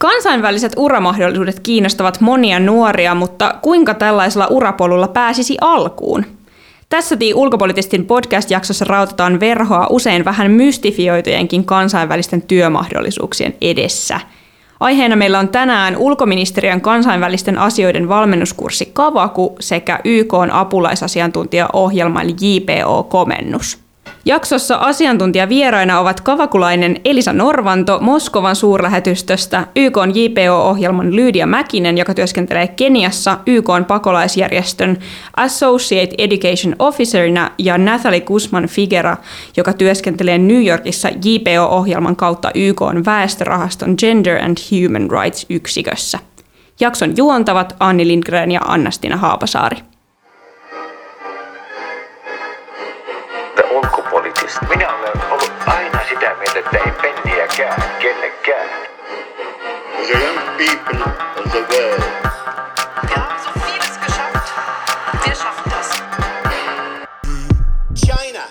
Kansainväliset uramahdollisuudet kiinnostavat monia nuoria, mutta kuinka tällaisella urapolulla pääsisi alkuun? Tässä tii ulkopoliittistin podcast-jaksossa rautetaan verhoa usein vähän mystifioitujenkin kansainvälisten työmahdollisuuksien edessä. Aiheena meillä on tänään ulkoministeriön kansainvälisten asioiden valmennuskurssi Kavaku sekä YK apulaisasiantuntijaohjelma eli JPO-komennus. Jaksossa asiantuntijavieraina ovat kavakulainen Elisa Norvanto Moskovan suurlähetystöstä, YK JPO-ohjelman Lydia Mäkinen, joka työskentelee Keniassa YK pakolaisjärjestön Associate Education Officerina, ja Nathalie Guzman Figuera, joka työskentelee New Yorkissa JPO-ohjelman kautta YK väestörahaston Gender and Human Rights yksikössä. Jakson juontavat Anni Lindgren ja Annastina Haapasaari. Minä olen ollut aina sitä mieltä, että ei penniäkään kellekään. The young people of the world. Wir haben so vieles geschafft. Wir schaffen das. China.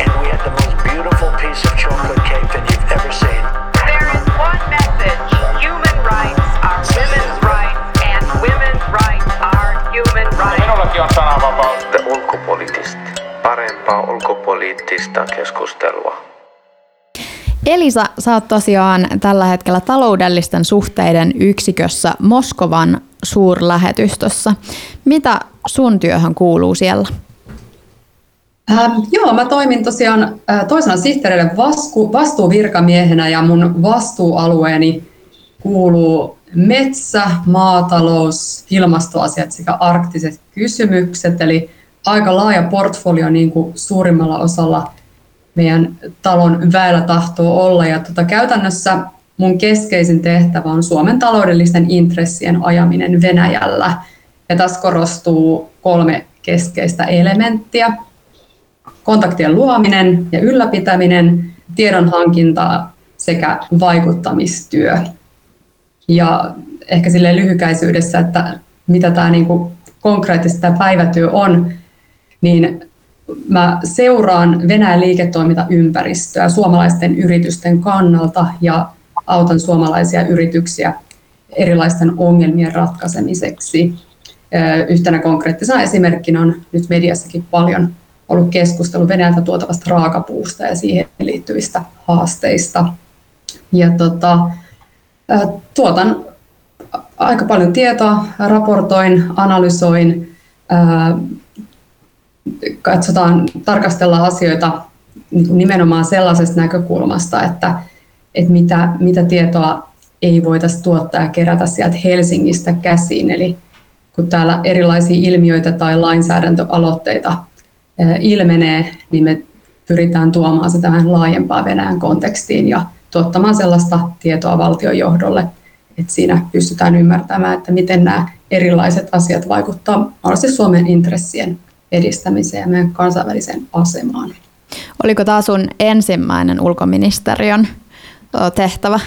And we had the most beautiful piece of chocolate cake that you've ever seen. There is one message. Human rights are women's rights and women's rights are human rights. Minullakin on sananvapaus. Ulkopoliittista. Parempaa ulkopoliittista keskustelua. Elisa, sä oot tosiaan tällä hetkellä taloudellisten suhteiden yksikössä Moskovan suurlähetystössä. Mitä sun työhön kuuluu siellä? Ähm, joo, mä toimin tosiaan äh, toisena sihteerille vasku, vastuuvirkamiehenä ja mun vastuualueeni kuuluu metsä, maatalous, ilmastoasiat sekä arktiset kysymykset, eli aika laaja portfolio niin kuin suurimmalla osalla meidän talon väellä tahtoo olla. Ja tota, käytännössä mun keskeisin tehtävä on Suomen taloudellisten intressien ajaminen Venäjällä. Ja tässä korostuu kolme keskeistä elementtiä. Kontaktien luominen ja ylläpitäminen, tiedonhankinta sekä vaikuttamistyö. Ja ehkä sille lyhykäisyydessä, että mitä tämä niinku konkreettisesti tämä päivätyö on, niin mä seuraan Venäjän liiketoimintaympäristöä suomalaisten yritysten kannalta ja autan suomalaisia yrityksiä erilaisten ongelmien ratkaisemiseksi. Yhtenä konkreettisena esimerkkinä on nyt mediassakin paljon ollut keskustelu Venäjältä tuotavasta raakapuusta ja siihen liittyvistä haasteista. Ja tota, tuotan aika paljon tietoa, raportoin, analysoin, katsotaan, tarkastellaan asioita nimenomaan sellaisesta näkökulmasta, että, että mitä, mitä tietoa ei voitaisiin tuottaa ja kerätä sieltä Helsingistä käsiin. Eli kun täällä erilaisia ilmiöitä tai lainsäädäntöaloitteita ilmenee, niin me pyritään tuomaan se tähän laajempaan Venäjän kontekstiin ja tuottamaan sellaista tietoa valtionjohdolle, että siinä pystytään ymmärtämään, että miten nämä erilaiset asiat vaikuttavat mahdollisesti Suomen intressien edistämiseen ja meidän kansainväliseen asemaan. Oliko tämä sun ensimmäinen ulkoministeriön tehtävä?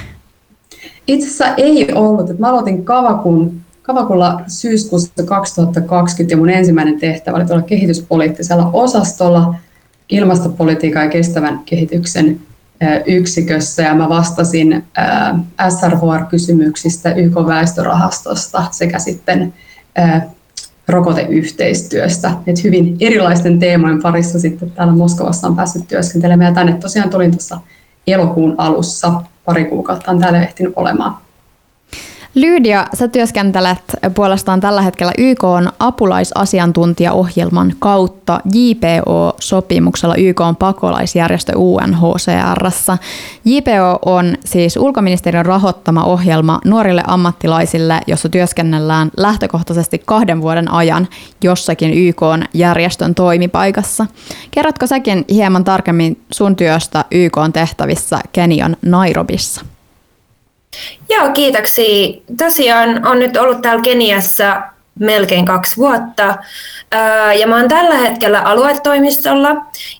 Itse asiassa ei ollut. Mä aloitin Kavakun, Kavakulla syyskuussa 2020 ja mun ensimmäinen tehtävä oli tuolla kehityspoliittisella osastolla ilmastopolitiikan ja kestävän kehityksen yksikössä ja mä vastasin SRHR-kysymyksistä YK-väestörahastosta sekä sitten rokoteyhteistyöstä. Et hyvin erilaisten teemojen parissa sitten täällä Moskovassa on päässyt työskentelemään. Ja tänne tosiaan tulin tuossa elokuun alussa. Pari kuukautta on täällä ehtinyt olemaan. Lydia, sä työskentelet puolestaan tällä hetkellä YK on apulaisasiantuntijaohjelman kautta JPO-sopimuksella YK on pakolaisjärjestö UNHCRssä. JPO on siis ulkoministeriön rahoittama ohjelma nuorille ammattilaisille, jossa työskennellään lähtökohtaisesti kahden vuoden ajan jossakin YK järjestön toimipaikassa. Kerrotko säkin hieman tarkemmin sun työstä YK tehtävissä Kenian Nairobissa? Joo, kiitoksia. Tosiaan on nyt ollut täällä Keniassa melkein kaksi vuotta. Ja mä oon tällä hetkellä aluetoimistolla,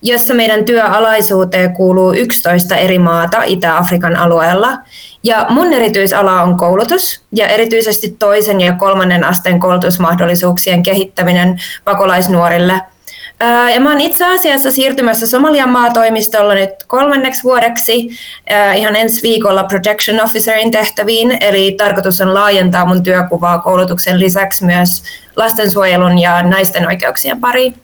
jossa meidän työalaisuuteen kuuluu 11 eri maata Itä-Afrikan alueella. Ja mun erityisala on koulutus ja erityisesti toisen ja kolmannen asteen koulutusmahdollisuuksien kehittäminen pakolaisnuorille Ja mä oon itse asiassa siirtymässä Somalian maatoimistolla nyt kolmanneksi vuodeksi ihan ensi viikolla Protection Officerin tehtäviin, eli tarkoitus on laajentaa mun työkuvaa koulutuksen lisäksi myös lastensuojelun ja naisten oikeuksien pariin.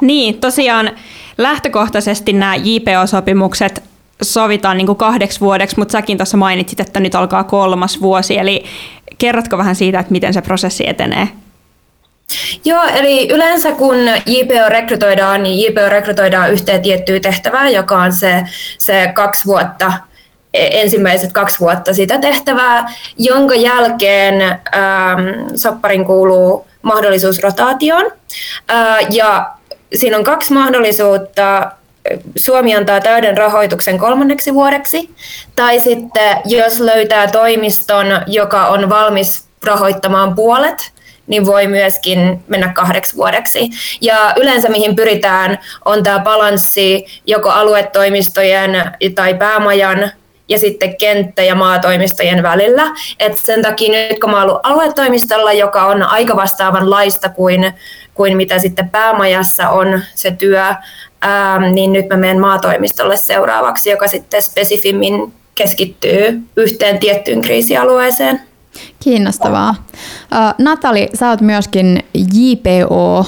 Niin, tosiaan lähtökohtaisesti nämä JPO-sopimukset sovitaan niin kuin kahdeksi vuodeksi, mutta säkin tuossa mainitsit, että nyt alkaa kolmas vuosi, eli kerrotko vähän siitä, että miten se prosessi etenee? Joo, eli yleensä kun JPO rekrytoidaan, niin JPO rekrytoidaan yhteen tiettyyn tehtävään, joka on se, se kaksi vuotta e, ensimmäiset kaksi vuotta sitä tehtävää, jonka jälkeen ähm, sopparin kuuluu mahdollisuus rotaatioon. Äh, ja siinä on kaksi mahdollisuutta. Suomi antaa täyden rahoituksen kolmanneksi vuodeksi, tai sitten jos löytää toimiston, joka on valmis rahoittamaan puolet, niin voi myöskin mennä kahdeksi vuodeksi. Ja yleensä mihin pyritään on tämä balanssi joko aluetoimistojen tai päämajan ja sitten kenttä- ja maatoimistojen välillä. Et sen takia nyt kun mä olen aluetoimistolla, joka on aika vastaavanlaista kuin, kuin mitä sitten päämajassa on se työ, ää, niin nyt mä menen maatoimistolle seuraavaksi, joka sitten spesifimmin keskittyy yhteen tiettyyn kriisialueeseen. Kiinnostavaa. Natali, sä oot myöskin JPO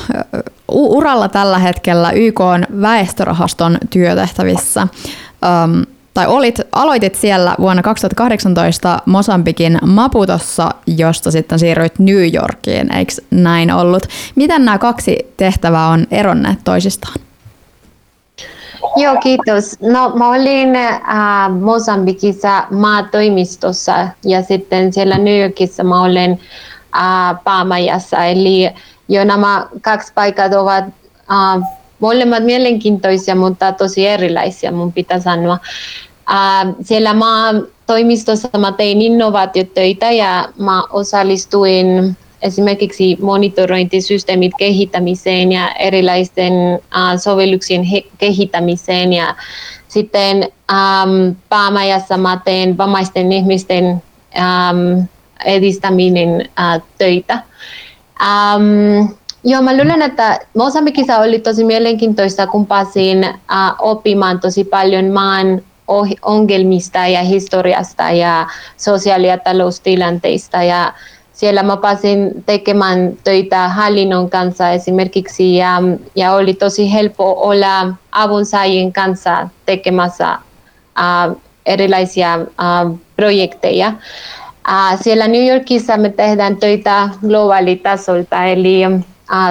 uralla tällä hetkellä YK väestörahaston työtehtävissä. Tai olit, aloitit siellä vuonna 2018 Mosambikin Maputossa, josta sitten siirryit New Yorkiin, eikö näin ollut? Miten nämä kaksi tehtävää on eronneet toisistaan? Joo, kiitos. No, mä olin äh, Mosambikissa maatoimistossa ja sitten siellä New Yorkissa mä olen äh, Paamajassa. Eli jo nämä kaksi paikat ovat äh, molemmat mielenkiintoisia, mutta tosi erilaisia, mun pitää sanoa. Äh, siellä mä toimistossa mä tein innovaatiotöitä ja mä osallistuin esimerkiksi monitorointisysteemit kehittämiseen ja erilaisten sovelluksien kehittämiseen ja sitten um, päämajassa mä teen vammaisten ihmisten um, edistäminen uh, töitä. Um, Joo, mä luulen, että Mosambikissa oli tosi mielenkiintoista, kun pääsin uh, oppimaan tosi paljon maan ongelmista ja historiasta ja sosiaali- ja taloustilanteista. Ja siellä mä pääsin tekemään töitä hallinnon kanssa esimerkiksi ja, ja oli tosi helppo olla avunsaajien kanssa tekemässä uh, erilaisia uh, projekteja. Uh, siellä New Yorkissa me tehdään töitä globaalitasolta, eli uh,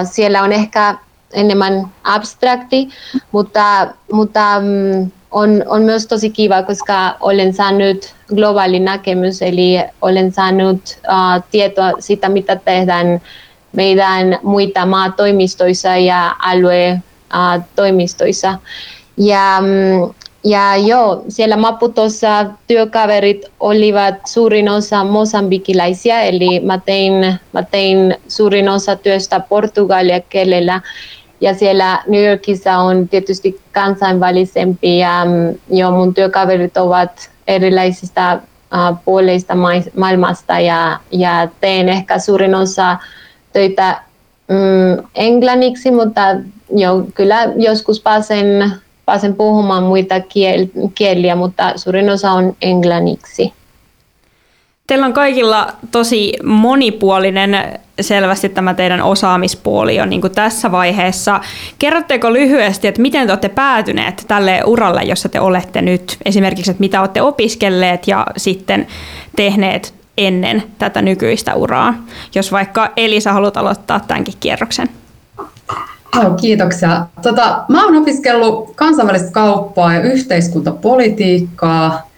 siellä on ehkä enemmän abstrakti, mutta, mutta um, on, on myös tosi kiva, koska olen saanut globaali näkemys, eli olen saanut uh, tietoa siitä, mitä tehdään meidän muita maatoimistoissa ja aluetoimistoissa. Ja, ja joo, siellä Maputossa työkaverit olivat suurin osa mosambikilaisia, eli mä tein, mä tein suurin osa työstä portugalia kielellä ja siellä New Yorkissa on tietysti kansainvälisempi ja mm, jo mun työkaverit ovat erilaisista uh, puoleista maailmasta ja, ja teen ehkä suurin osa töitä mm, englanniksi, mutta jo, kyllä joskus pääsen, pääsen puhumaan muita kiel, kieliä, mutta suurin osa on englanniksi. Teillä on kaikilla tosi monipuolinen selvästi tämä teidän osaamispuoli jo niin tässä vaiheessa. Kerrotteko lyhyesti, että miten te olette päätyneet tälle uralle, jossa te olette nyt? Esimerkiksi, että mitä olette opiskelleet ja sitten tehneet ennen tätä nykyistä uraa. Jos vaikka Elisa haluat aloittaa tämänkin kierroksen. Oh, kiitoksia. Tota, mä oon opiskellut kansainvälistä kauppaa ja yhteiskuntapolitiikkaa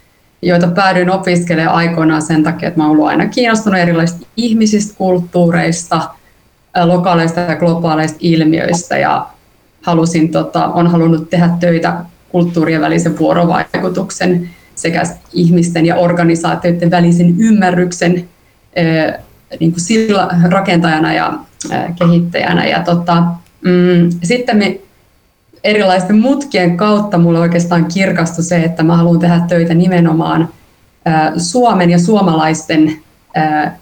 joita päädyin opiskelemaan aikoinaan sen takia, että mä olen aina kiinnostunut erilaisista ihmisistä, kulttuureista, lokaaleista ja globaaleista ilmiöistä ja halusin, tota, on halunnut tehdä töitä kulttuurien välisen vuorovaikutuksen sekä ihmisten ja organisaatioiden välisen ymmärryksen niin kuin sillä rakentajana ja kehittäjänä. Ja tota, mm, sitten me erilaisten mutkien kautta mulle oikeastaan kirkastui se, että mä haluan tehdä töitä nimenomaan Suomen ja suomalaisten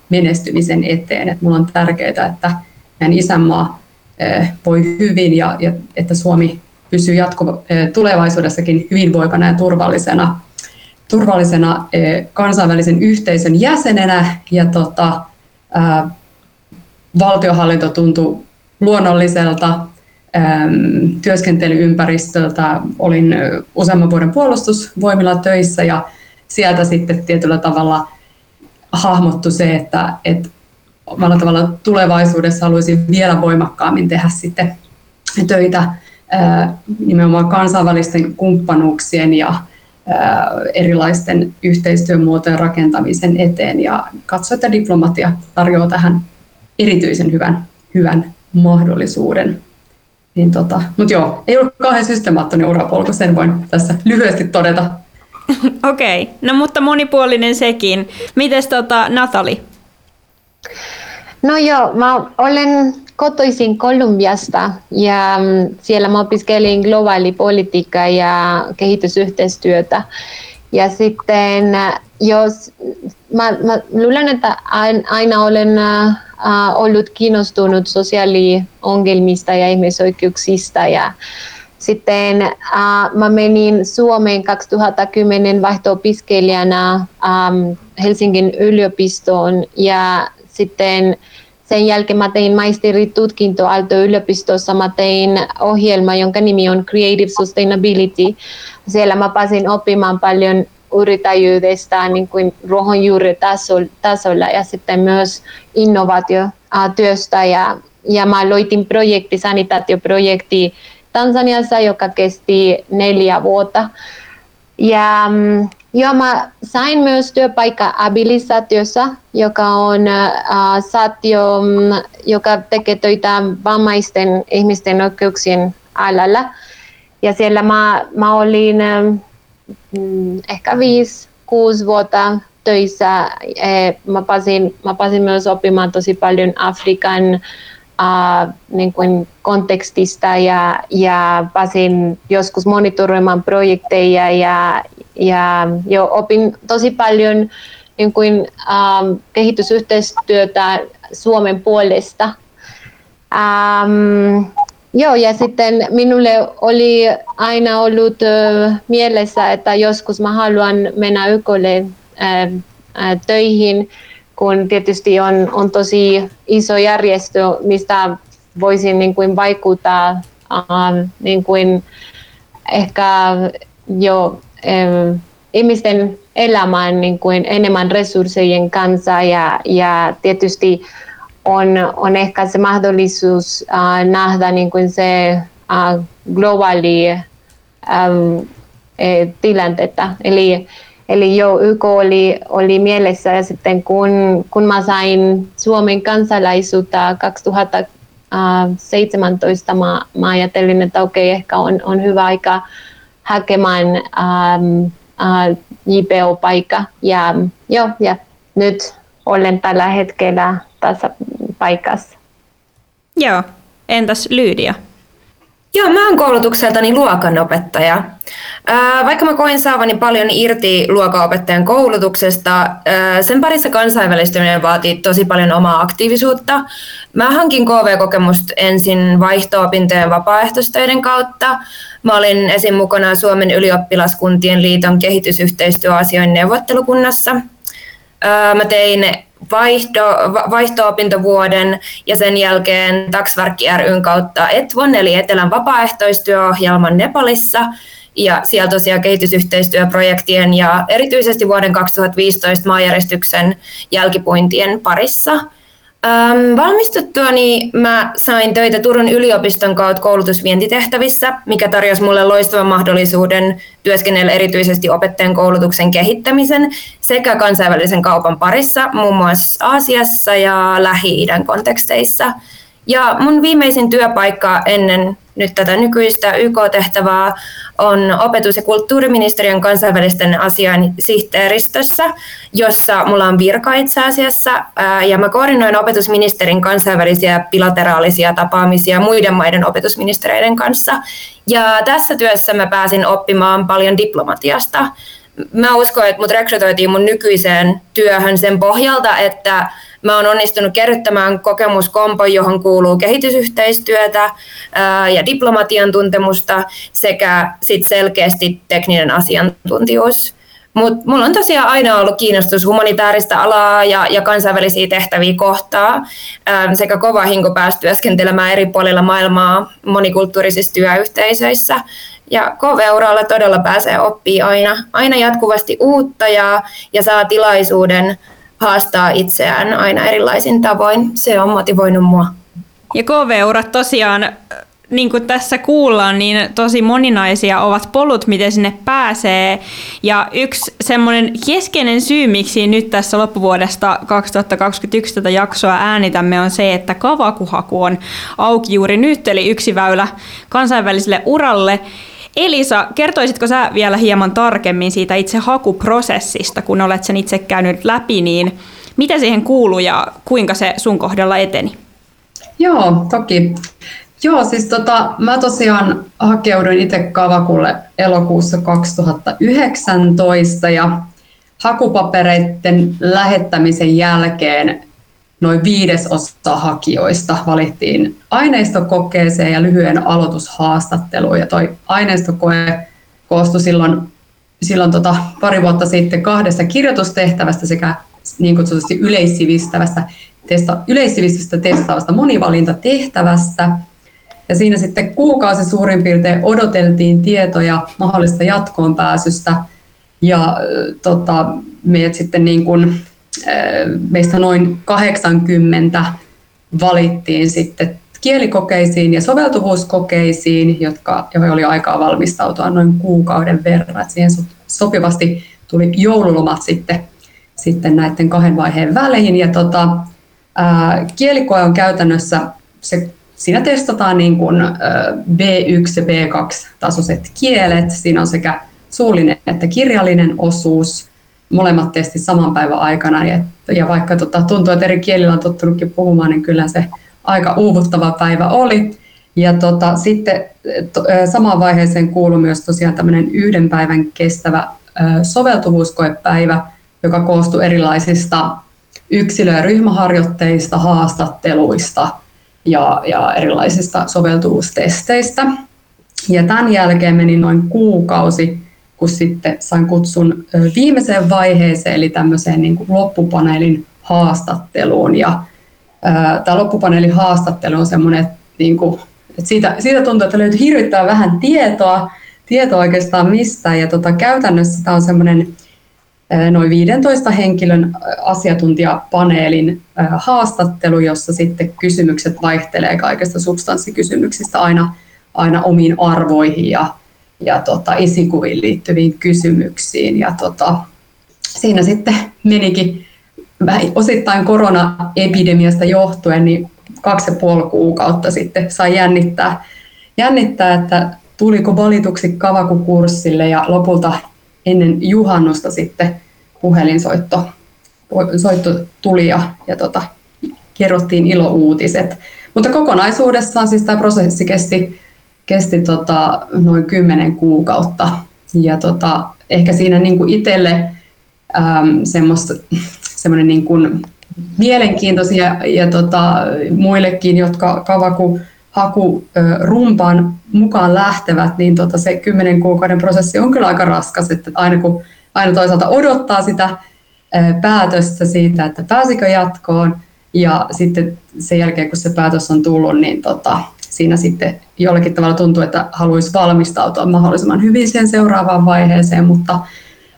menestymisen eteen. Että mulla on tärkeää, että meidän isänmaa voi hyvin ja, ja että Suomi pysyy jatkuva, tulevaisuudessakin hyvinvoivana ja turvallisena, turvallisena kansainvälisen yhteisön jäsenenä. Ja tota, valtiohallinto tuntuu luonnolliselta työskentelyympäristöltä. Olin useamman vuoden puolustusvoimilla töissä ja sieltä sitten tietyllä tavalla hahmottu se, että, että tavalla tulevaisuudessa haluaisin vielä voimakkaammin tehdä sitten töitä nimenomaan kansainvälisten kumppanuuksien ja erilaisten yhteistyömuotojen rakentamisen eteen ja katsoa, että diplomatia tarjoaa tähän erityisen hyvän, hyvän mahdollisuuden. Niin tota, Mutta joo, ei ollut kauhean systemaattinen urapolku, sen voin tässä lyhyesti todeta. Okei, okay. no mutta monipuolinen sekin. Mites tota, Natali? No joo, mä olen kotoisin Kolumbiasta ja mm, siellä mä opiskelin globaalipolitiikkaa ja kehitysyhteistyötä. Ja sitten jos, mä, mä luulen, että aina olen uh, ollut kiinnostunut sosiaaliongelmista ja ihmisoikeuksista ja sitten uh, mä menin Suomeen 2010 vaihto-opiskelijana Helsingin yliopistoon ja sitten sen jälkeen mä tein maisteritutkinto Aalto-yliopistossa. Mä tein ohjelma, jonka nimi on Creative Sustainability. Siellä mä pääsin oppimaan paljon yrittäjyydestä niin kuin ruohonjuuritasolla ja sitten myös innovaatiotyöstä. Ja, ja mä aloitin projekti, sanitaatioprojekti Tansaniassa, joka kesti neljä vuotta. Ja mm, Joo, mä sain myös työpaikka Abilisaatiossa, joka on äh, saatio, mm, joka tekee töitä vammaisten ihmisten oikeuksien alalla. Ja siellä mä, mä olin äh, ehkä viisi, kuusi vuotta töissä. Mä pääsin, mä pääsin myös oppimaan tosi paljon Afrikan uh, niin kuin kontekstista ja, ja pääsin joskus monitoroimaan projekteja ja, ja jo opin tosi paljon niin kuin, um, kehitysyhteistyötä Suomen puolesta. Um, joo, ja sitten minulle oli aina ollut uh, mielessä, että joskus mä haluan mennä YKlle uh, uh, töihin, kun tietysti on, on tosi iso järjestö, mistä voisin niin kuin vaikuttaa uh, niin kuin ehkä jo ihmisten elämään niin kuin enemmän resurssejen kanssa ja, ja tietysti on, on ehkä se mahdollisuus uh, nähdä niin kuin se uh, globaali um, e, tilanteetta. Eli, eli jo YK oli, oli mielessä ja sitten kun, kun mä sain Suomen kansalaisuutta 2017, mä, mä ajattelin, että okei, okay, ehkä on, on hyvä aika hakemaan um, uh, JPO-paikka. Ja, jo, ja nyt olen tällä hetkellä tässä paikassa. Joo, entäs Lyydia? Joo, mä oon koulutukseltani luokanopettaja. Vaikka mä koin saavani paljon irti luokanopettajan koulutuksesta, sen parissa kansainvälistyminen vaatii tosi paljon omaa aktiivisuutta. Mä hankin KV-kokemusta ensin vaihto-opintojen vapaaehtoistöiden kautta. Mä olin esim. mukana Suomen ylioppilaskuntien liiton kehitysyhteistyöasioiden neuvottelukunnassa. Mä tein vaihto, vaihto-opintovuoden ja sen jälkeen Taksvarkki ryn kautta ETVON eli Etelän vapaaehtoistyöohjelman Nepalissa. Ja siellä tosiaan kehitysyhteistyöprojektien ja erityisesti vuoden 2015 maanjäristyksen jälkipuintien parissa – Ähm, valmistuttuani mä sain töitä Turun yliopiston kautta koulutusvientitehtävissä, mikä tarjosi mulle loistavan mahdollisuuden työskennellä erityisesti opettajan koulutuksen kehittämisen sekä kansainvälisen kaupan parissa, muun muassa Aasiassa ja Lähi-idän konteksteissa. Ja mun viimeisin työpaikka ennen nyt tätä nykyistä YK-tehtävää on opetus- ja kulttuuriministeriön kansainvälisten asian sihteeristössä, jossa mulla on virka itse asiassa, ja mä koordinoin opetusministerin kansainvälisiä bilateraalisia tapaamisia muiden maiden opetusministereiden kanssa. Ja tässä työssä mä pääsin oppimaan paljon diplomatiasta. Mä uskon, että mut rekrytoitiin mun nykyiseen työhön sen pohjalta, että Mä oon onnistunut kerryttämään kokemuskompo, johon kuuluu kehitysyhteistyötä ja diplomatian tuntemusta sekä sit selkeästi tekninen asiantuntijuus. Mutta mulla on tosiaan aina ollut kiinnostus humanitaarista alaa ja, ja kansainvälisiä tehtäviä kohtaa ää, sekä kova hinku päästä työskentelemään eri puolilla maailmaa monikulttuurisissa työyhteisöissä. Ja KV-uralla todella pääsee oppii aina, aina jatkuvasti uutta ja, ja saa tilaisuuden haastaa itseään aina erilaisin tavoin. Se on motivoinut mua. Ja KV-urat tosiaan niin kuin tässä kuullaan, niin tosi moninaisia ovat polut, miten sinne pääsee. Ja yksi semmoinen keskeinen syy, miksi nyt tässä loppuvuodesta 2021 tätä jaksoa äänitämme, on se, että kavakuhaku on auki juuri nyt, eli yksi väylä kansainväliselle uralle. Elisa, kertoisitko sä vielä hieman tarkemmin siitä itse hakuprosessista, kun olet sen itse käynyt läpi, niin mitä siihen kuuluu ja kuinka se sun kohdalla eteni? Joo, toki. Joo, siis tota, mä tosiaan hakeuduin itse Kavakulle elokuussa 2019 ja hakupapereiden lähettämisen jälkeen noin viidesosa hakijoista valittiin aineistokokeeseen ja lyhyen aloitushaastatteluun. Ja toi aineistokoe koostui silloin, silloin tota, pari vuotta sitten kahdesta kirjoitustehtävästä sekä niin kutsutusti yleissivistävästä, testa, yleissivistystä testaavasta monivalintatehtävästä – ja siinä sitten kuukausi suurin piirtein odoteltiin tietoja mahdollista jatkoon pääsystä. Ja tota, meidät sitten niin kuin, meistä noin 80 valittiin sitten kielikokeisiin ja soveltuvuuskokeisiin, jotka, joihin oli aikaa valmistautua noin kuukauden verran. siihen sopivasti tuli joululomat sitten, sitten näiden kahden vaiheen väleihin. Ja tota, ää, kielikoe on käytännössä, se siinä testataan niin kuin B1 ja B2-tasoiset kielet. Siinä on sekä suullinen että kirjallinen osuus, molemmat testit saman päivän aikana. Ja, ja vaikka tota, tuntuu, että eri kielillä on tottunutkin puhumaan, niin kyllä se aika uuvuttava päivä oli. Ja tota, sitten to, samaan vaiheeseen kuuluu myös tosiaan tämmöinen yhden päivän kestävä soveltuvuuskoepäivä, joka koostuu erilaisista yksilö- ja ryhmäharjoitteista, haastatteluista – ja, ja erilaisista soveltuvuustesteistä. Ja tämän jälkeen meni noin kuukausi, kun sitten sain kutsun viimeiseen vaiheeseen, eli tämmöiseen niin kuin loppupaneelin haastatteluun. Ja tämä loppupaneelin haastattelu on semmoinen, että, niin kuin, että siitä, siitä tuntuu, että löytyy hirvittää vähän tietoa, tietoa oikeastaan mistään. Ja tota, käytännössä tämä on semmoinen noin 15 henkilön asiantuntijapaneelin haastattelu, jossa sitten kysymykset vaihtelee kaikista substanssikysymyksistä aina, aina omiin arvoihin ja, ja tota, esikuviin liittyviin kysymyksiin. Ja tota, siinä sitten menikin osittain koronaepidemiasta johtuen, niin kaksi ja puoli kuukautta sitten sai jännittää, jännittää että tuliko valituksi kavakukurssille ja lopulta ennen juhannusta sitten puhelinsoitto soitto tuli ja, ja tota, kerrottiin ilouutiset. Mutta kokonaisuudessaan siis tämä prosessi kesti, kesti tota, noin kymmenen kuukautta. Ja tota, ehkä siinä niin kuin itselle semmoinen niin kuin mielenkiintoisia ja, ja tota, muillekin, jotka kavaku haku rumpaan mukaan lähtevät, niin tota se kymmenen kuukauden prosessi on kyllä aika raskas, että aina kun aina toisaalta odottaa sitä päätöstä siitä, että pääsikö jatkoon, ja sitten sen jälkeen, kun se päätös on tullut, niin tota, siinä sitten jollakin tavalla tuntuu, että haluaisi valmistautua mahdollisimman hyvin siihen seuraavaan vaiheeseen, mutta,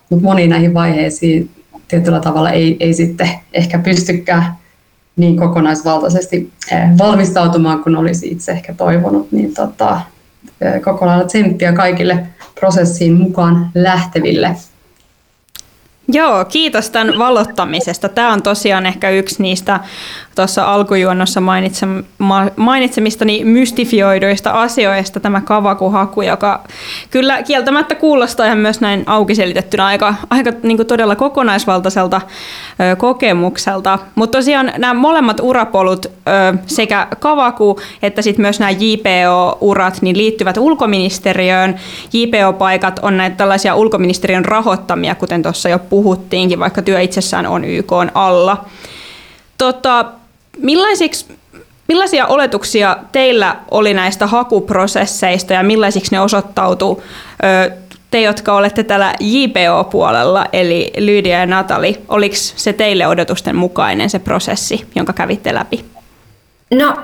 mutta moni näihin vaiheisiin tietyllä tavalla ei, ei sitten ehkä pystykään niin kokonaisvaltaisesti valmistautumaan kuin olisi itse ehkä toivonut, niin tota, koko lailla tsemppiä kaikille prosessiin mukaan lähteville. Joo, kiitos tämän valottamisesta. Tämä on tosiaan ehkä yksi niistä tuossa alkujuonnossa mainitsemistani mystifioiduista asioista, tämä kavakuhaku, joka kyllä kieltämättä kuulostaa ihan myös näin auki selitettynä aika, aika niin todella kokonaisvaltaiselta ö, kokemukselta. Mutta tosiaan nämä molemmat urapolut, ö, sekä kavaku että sitten myös nämä JPO-urat, niin liittyvät ulkoministeriöön. JPO-paikat on näitä tällaisia ulkoministeriön rahoittamia, kuten tuossa jo puhuttiinkin, vaikka työ itsessään on YK alla. tota, millaisiksi, millaisia oletuksia teillä oli näistä hakuprosesseista ja millaisiksi ne osoittautuu te, jotka olette täällä JPO-puolella, eli Lydia ja Natali, oliko se teille odotusten mukainen se prosessi, jonka kävitte läpi? No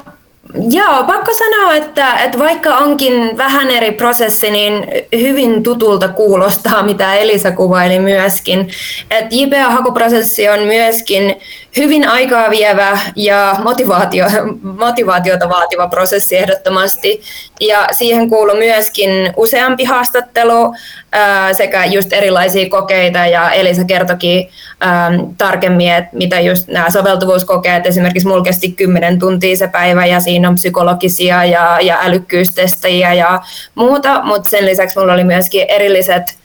Joo, pakko sanoa, että, että vaikka onkin vähän eri prosessi, niin hyvin tutulta kuulostaa, mitä Elisa kuvaili myöskin. Että JPA-hakuprosessi on myöskin hyvin aikaa vievä ja motivaatio, motivaatiota vaativa prosessi ehdottomasti. Ja siihen kuuluu myöskin useampi haastattelu sekä just erilaisia kokeita. Ja Elisa kertoki tarkemmin, että mitä just nämä soveltuvuuskokeet, esimerkiksi mulla kesti 10 tuntia se päivä ja siinä on psykologisia ja, ja älykkyystestejä ja muuta, mutta sen lisäksi mulla oli myöskin erilliset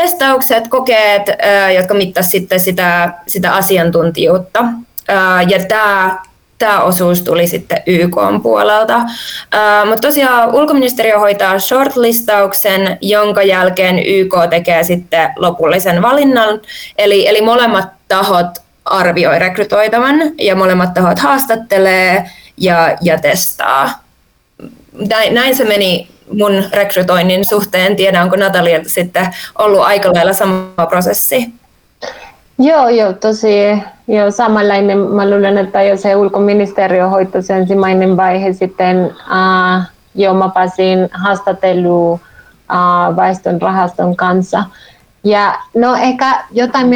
testaukset, kokeet, jotka mittasivat sitten sitä, sitä asiantuntijuutta. Ja tämä tämä osuus tuli sitten YK puolelta. Mutta tosiaan ulkoministeriö hoitaa shortlistauksen, jonka jälkeen YK tekee sitten lopullisen valinnan. Eli, eli molemmat tahot arvioi rekrytoitavan ja molemmat tahot haastattelee ja, ja testaa. Näin, se meni mun rekrytoinnin suhteen. Tiedä, onko Natalia sitten ollut aika lailla sama prosessi. Joo, joo, tosi joo, samanlainen. Mä luulen, että jo se ulkoministeriö hoitoi se ensimmäinen vaihe sitten, uh, jo mä pääsin haastatteluun uh, väestön rahaston kanssa. Ja no ehkä jotain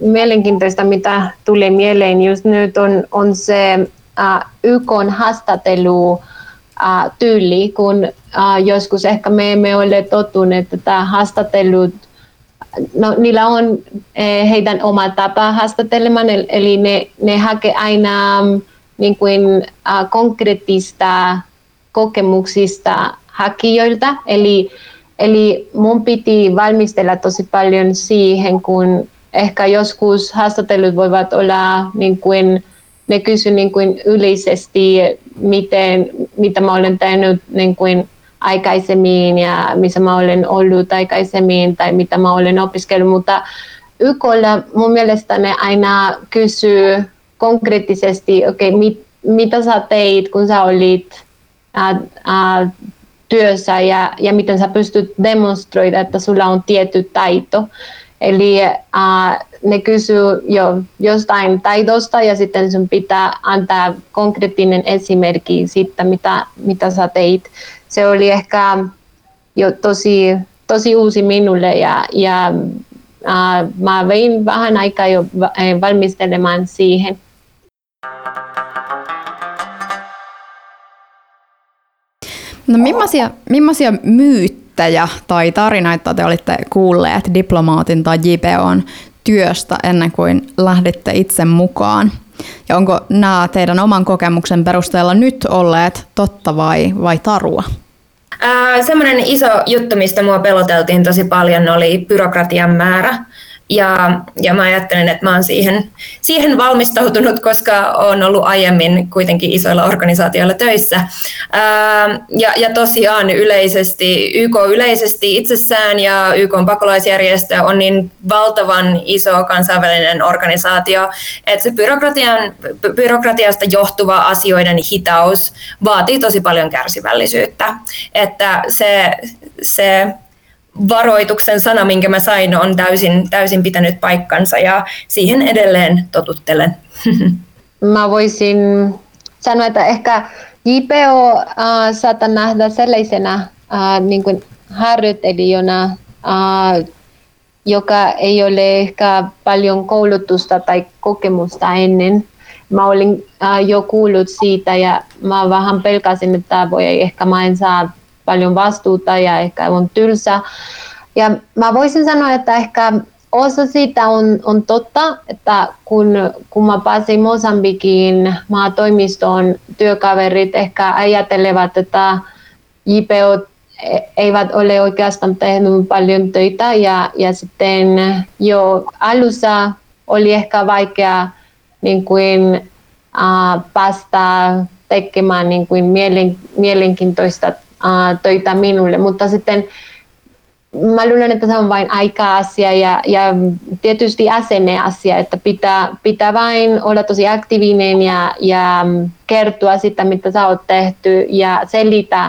mielenkiintoista, mitä tuli mieleen just nyt on, on se uh, YK haastattelu uh, tyyli, kun uh, joskus ehkä me emme ole tottuneet, että haastattelut no, niillä on eh, heidän oma tapa haastattelemaan, eli ne, ne hakee aina mm, niin kuin, uh, konkreettista kokemuksista hakijoilta. Eli, eli mun piti valmistella tosi paljon siihen, kun ehkä joskus haastattelut voivat olla niin kuin, ne kysy niin kuin yleisesti, miten, mitä mä olen tehnyt niin kuin aikaisemmin ja missä mä olen ollut aikaisemmin tai mitä mä olen opiskellut, mutta YKlla mun mielestä ne aina kysyy konkreettisesti, okei, okay, mit, mitä sä teit, kun sä olit ää, ää, työssä ja, ja miten sä pystyt demonstroida, että sulla on tietty taito. Eli ää, ne kysyy jo jostain taidosta ja sitten sun pitää antaa konkreettinen esimerkki siitä, mitä, mitä sä teit se oli ehkä jo tosi, tosi uusi minulle ja, ja äh, mä vein vähän aikaa jo valmistelemaan siihen. No millaisia, millaisia myyttejä tai tarinoita te olitte kuulleet diplomaatin tai JPOn työstä ennen kuin lähditte itse mukaan? Ja onko nämä teidän oman kokemuksen perusteella nyt olleet totta vai, vai tarua? semmoinen iso juttu, mistä mua peloteltiin tosi paljon, oli byrokratian määrä. Ja, ja mä ajattelen, että mä oon siihen, siihen valmistautunut, koska olen ollut aiemmin kuitenkin isoilla organisaatioilla töissä. Ää, ja, ja tosiaan yleisesti, YK yleisesti itsessään ja YK pakolaisjärjestö on niin valtavan iso kansainvälinen organisaatio, että se byrokratian, byrokratiasta johtuva asioiden hitaus vaatii tosi paljon kärsivällisyyttä. Että se, se varoituksen sana, minkä mä sain, on täysin, täysin pitänyt paikkansa ja siihen edelleen totuttelen. Mä voisin sanoa, että ehkä JPO äh, saattaa nähdä sellaisena äh, niin kuin harjoittelijana, äh, joka ei ole ehkä paljon koulutusta tai kokemusta ennen. Mä olin äh, jo kuullut siitä ja mä vähän pelkäsin, että voi ehkä mä en saa paljon vastuuta ja ehkä on tylsä. Ja mä voisin sanoa, että ehkä osa siitä on, on totta, että kun, kun mä pääsin Mosambikiin maatoimistoon, työkaverit ehkä ajattelevat, että JPO eivät ole oikeastaan tehnyt paljon töitä ja, ja sitten jo alussa oli ehkä vaikea niin kuin, uh, päästä tekemään niin kuin mielen, mielenkiintoista töitä minulle, mutta sitten mä luulen, että se on vain aika-asia ja, ja tietysti asenneasia, että pitää, pitää vain olla tosi aktiivinen ja, ja kertoa sitä, mitä sä oot tehty ja selittää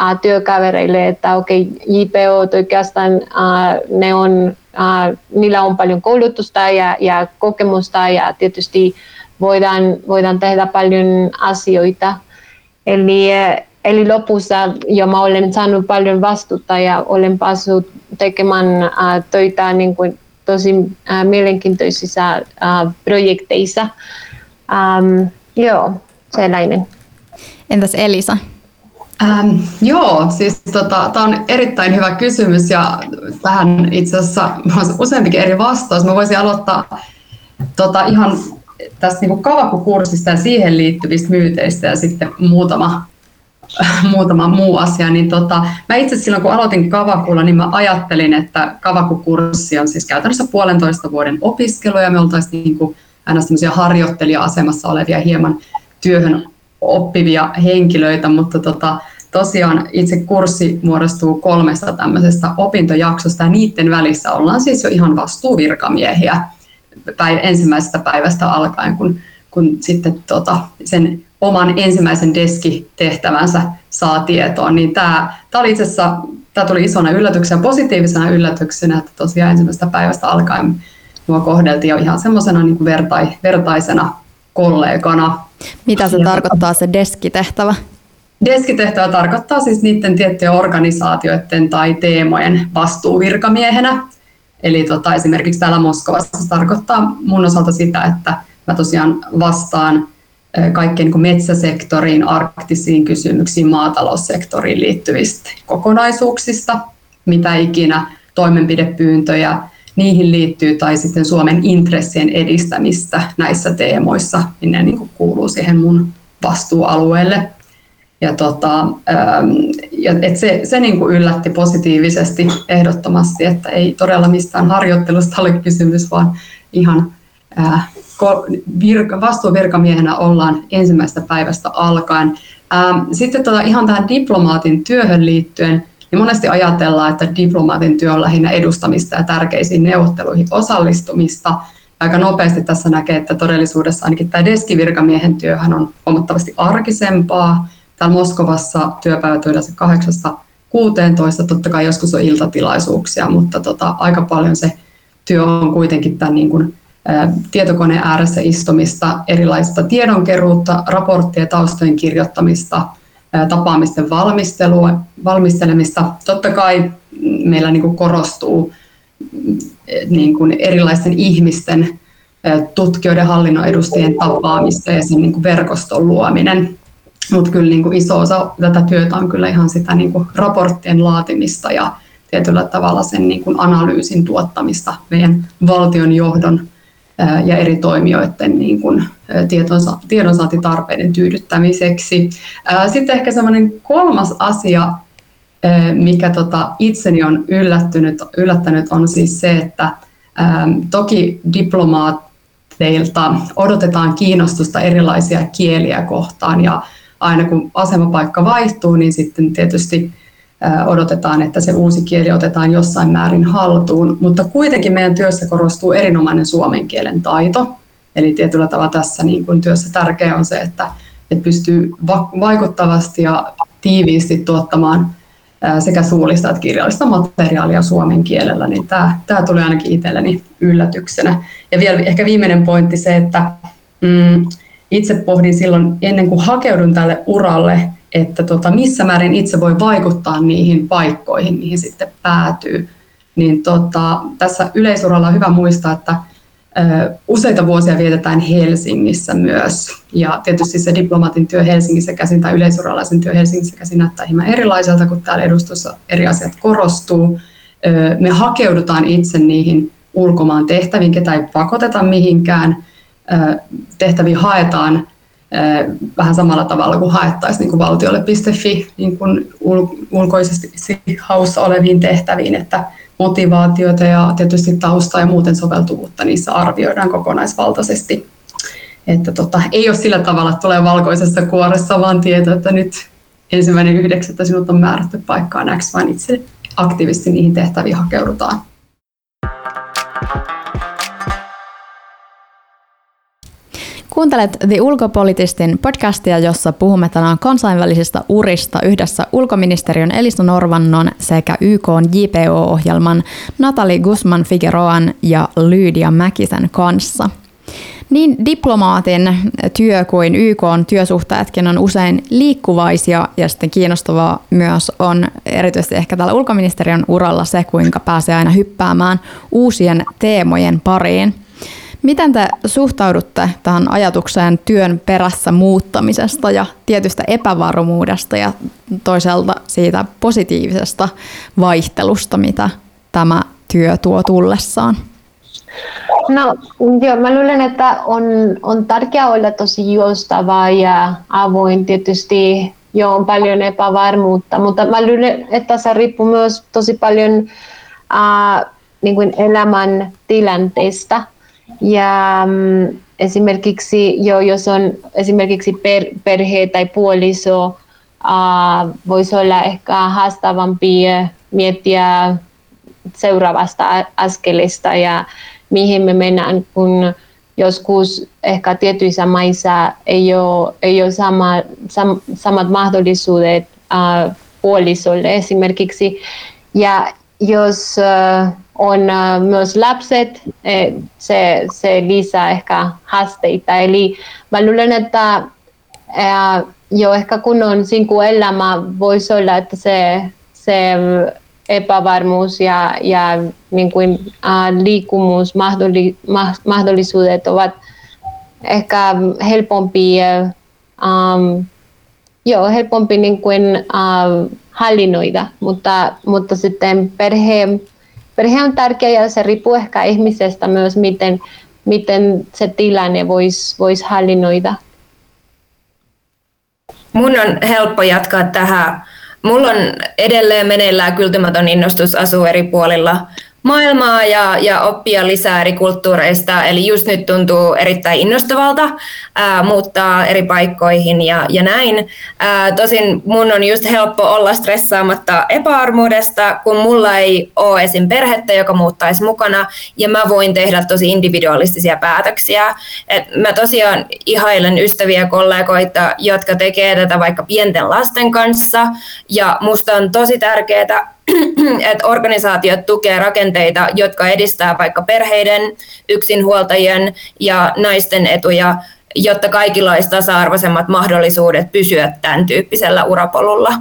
uh, työkavereille, että okei, okay, JPO oikeastaan uh, ne on, uh, niillä on paljon koulutusta ja, ja kokemusta ja tietysti voidaan, voidaan tehdä paljon asioita. Eli Eli lopussa jo mä olen saanut paljon vastuuta ja olen päässyt tekemään äh, töitä niin kuin tosi äh, mielenkiintoisissa äh, projekteissa. Ähm, joo, sellainen. Entäs Elisa? Ähm, joo, siis tota, tämä on erittäin hyvä kysymys ja tähän itse asiassa useampikin eri vastaus. Mä voisin aloittaa tota, ihan tästä niin kavakukurssista ja siihen liittyvistä myyteistä ja sitten muutama muutama muu asia, niin tota, mä itse silloin kun aloitin Kavakulla, niin mä ajattelin, että Kavaku-kurssi on siis käytännössä puolentoista vuoden opiskelu ja me oltaisiin niin kuin aina harjoittelija-asemassa olevia hieman työhön oppivia henkilöitä, mutta tota, tosiaan itse kurssi muodostuu kolmesta tämmöisestä opintojaksosta ja niiden välissä ollaan siis jo ihan vastuuvirkamiehiä päiv- ensimmäisestä päivästä alkaen, kun, kun sitten tota, sen oman ensimmäisen deskitehtävänsä saa tietoon, niin tämä, tämä oli itse asiassa, tämä tuli isona yllätyksenä, positiivisena yllätyksenä, että tosiaan ensimmäisestä päivästä alkaen mua kohdeltiin jo ihan semmoisena niin vertai, vertaisena kollegana. Mitä se ja tarkoittaa se deskitehtävä? Deskitehtävä tarkoittaa siis niiden tiettyjen organisaatioiden tai teemojen vastuuvirkamiehenä. Eli tota, esimerkiksi täällä Moskovassa se tarkoittaa mun osalta sitä, että mä tosiaan vastaan kaikkien niin metsäsektoriin, arktisiin kysymyksiin, maataloussektoriin liittyvistä kokonaisuuksista, mitä ikinä toimenpidepyyntöjä niihin liittyy, tai sitten Suomen intressien edistämistä näissä teemoissa, niin ne niin kuuluu siihen mun vastuualueelle. Ja tota, et se, se niin kuin yllätti positiivisesti ehdottomasti, että ei todella mistään harjoittelusta ole kysymys, vaan ihan virka, vastuuvirkamiehenä ollaan ensimmäisestä päivästä alkaen. Ähm, sitten tota, ihan tähän diplomaatin työhön liittyen, niin monesti ajatellaan, että diplomaatin työ on lähinnä edustamista ja tärkeisiin neuvotteluihin osallistumista. Aika nopeasti tässä näkee, että todellisuudessa ainakin tämä deskivirkamiehen työhän on huomattavasti arkisempaa. Täällä Moskovassa työpäivät yleensä 8-16, totta kai joskus on iltatilaisuuksia, mutta tota, aika paljon se työ on kuitenkin tämän niin kuin tietokoneen ääressä istumista, erilaista tiedonkeruutta, raporttien taustojen kirjoittamista, tapaamisten valmistelua, valmistelemista. Totta kai meillä niin kuin korostuu niin kuin erilaisten ihmisten, tutkijoiden, hallinnon edustajien tapaamista ja sen niin kuin verkoston luominen. Mutta kyllä niin kuin iso osa tätä työtä on kyllä ihan sitä niin kuin raporttien laatimista ja tietyllä tavalla sen niin kuin analyysin tuottamista meidän valtion johdon ja eri toimijoiden niin kuin, tietonsa, tiedonsaantitarpeiden tyydyttämiseksi. Sitten ehkä semmoinen kolmas asia, mikä tota itseni on yllättynyt, yllättänyt, on siis se, että toki diplomaatteilta odotetaan kiinnostusta erilaisia kieliä kohtaan ja aina kun asemapaikka vaihtuu, niin sitten tietysti odotetaan, että se uusi kieli otetaan jossain määrin haltuun, mutta kuitenkin meidän työssä korostuu erinomainen suomen kielen taito. Eli tietyllä tavalla tässä niin kuin työssä tärkeää on se, että, että pystyy vaikuttavasti ja tiiviisti tuottamaan sekä suullista että kirjallista materiaalia suomen kielellä, niin tämä, tämä tuli ainakin itselleni yllätyksenä. Ja vielä ehkä viimeinen pointti se, että mm, itse pohdin silloin ennen kuin hakeudun tälle uralle, että tota, missä määrin itse voi vaikuttaa niihin paikkoihin, mihin sitten päätyy. Niin tota, tässä yleisuralla on hyvä muistaa, että useita vuosia vietetään Helsingissä myös. Ja tietysti se diplomaatin työ Helsingissä käsin tai yleisuralaisen työ Helsingissä käsin näyttää hieman erilaiselta, kun täällä edustossa eri asiat korostuu. Me hakeudutaan itse niihin ulkomaan tehtäviin, ketä ei pakoteta mihinkään. Tehtäviin haetaan vähän samalla tavalla kuin haettaisiin niin kuin valtiolle.fi niin kuin ulkoisesti haussa oleviin tehtäviin, että motivaatiota ja tietysti taustaa ja muuten soveltuvuutta niissä arvioidaan kokonaisvaltaisesti. Että tota, ei ole sillä tavalla, että tulee valkoisessa kuoressa, vaan tieto, että nyt ensimmäinen yhdeksättä sinut on määrätty paikkaan X, vaan itse aktiivisesti niihin tehtäviin hakeudutaan. Kuuntelet The Ulkopolitistin podcastia, jossa puhumme tänään kansainvälisistä urista yhdessä ulkoministeriön Elisa Norvannon sekä YK JPO-ohjelman Natali Guzman Figueroan ja Lydia Mäkisen kanssa. Niin diplomaatin työ kuin YK on työsuhteetkin on usein liikkuvaisia ja sitten kiinnostavaa myös on erityisesti ehkä tällä ulkoministeriön uralla se, kuinka pääsee aina hyppäämään uusien teemojen pariin – Miten te suhtaudutte tähän ajatukseen työn perässä muuttamisesta ja tietystä epävarmuudesta ja toisaalta siitä positiivisesta vaihtelusta, mitä tämä työ tuo tullessaan? No, joo, mä luulen, että on, on tärkeää olla tosi joustava ja avoin. Tietysti jo on paljon epävarmuutta, mutta mä luulen, että se riippuu myös tosi paljon äh, niin kuin elämän tilanteesta. Ja mm, esimerkiksi jo, jos on esimerkiksi per, perhe tai puoliso, uh, voisi olla ehkä haastavampi miettiä seuraavasta askelista ja mihin me mennään, kun joskus ehkä tietyissä maissa ei ole, ei ole sama, sam, samat mahdollisuudet uh, puolisolle esimerkiksi. Ja jos uh, on uh, myös lapset, eh, se, se lisää ehkä haasteita. Eli mä luulen, että uh, jo ehkä kun on elämä, voisi olla, että se, se epävarmuus ja, ja niin kuin, uh, liikkumus, mahdollisuudet ovat ehkä helpompi, um, joo, helpompi niin kuin, uh, hallinnoida, mutta, mutta sitten perhe, perhe on tärkeä ja se riippuu ehkä ihmisestä myös, miten, miten se tilanne voisi vois hallinnoida. Mun on helppo jatkaa tähän. Mulla on edelleen meneillään kyltymätön innostus asua eri puolilla maailmaa ja, ja oppia lisää eri kulttuureista. Eli just nyt tuntuu erittäin innostavalta ää, muuttaa eri paikkoihin ja, ja näin. Ää, tosin mun on just helppo olla stressaamatta epäarmuudesta, kun mulla ei ole esim. perhettä, joka muuttaisi mukana, ja mä voin tehdä tosi individualistisia päätöksiä. Et mä tosiaan ihailen ystäviä kollegoita, jotka tekee tätä vaikka pienten lasten kanssa, ja musta on tosi tärkeää että organisaatiot tukee rakenteita, jotka edistää vaikka perheiden, yksinhuoltajien ja naisten etuja, jotta kaikilla olisi tasa-arvoisemmat mahdollisuudet pysyä tämän tyyppisellä urapolulla.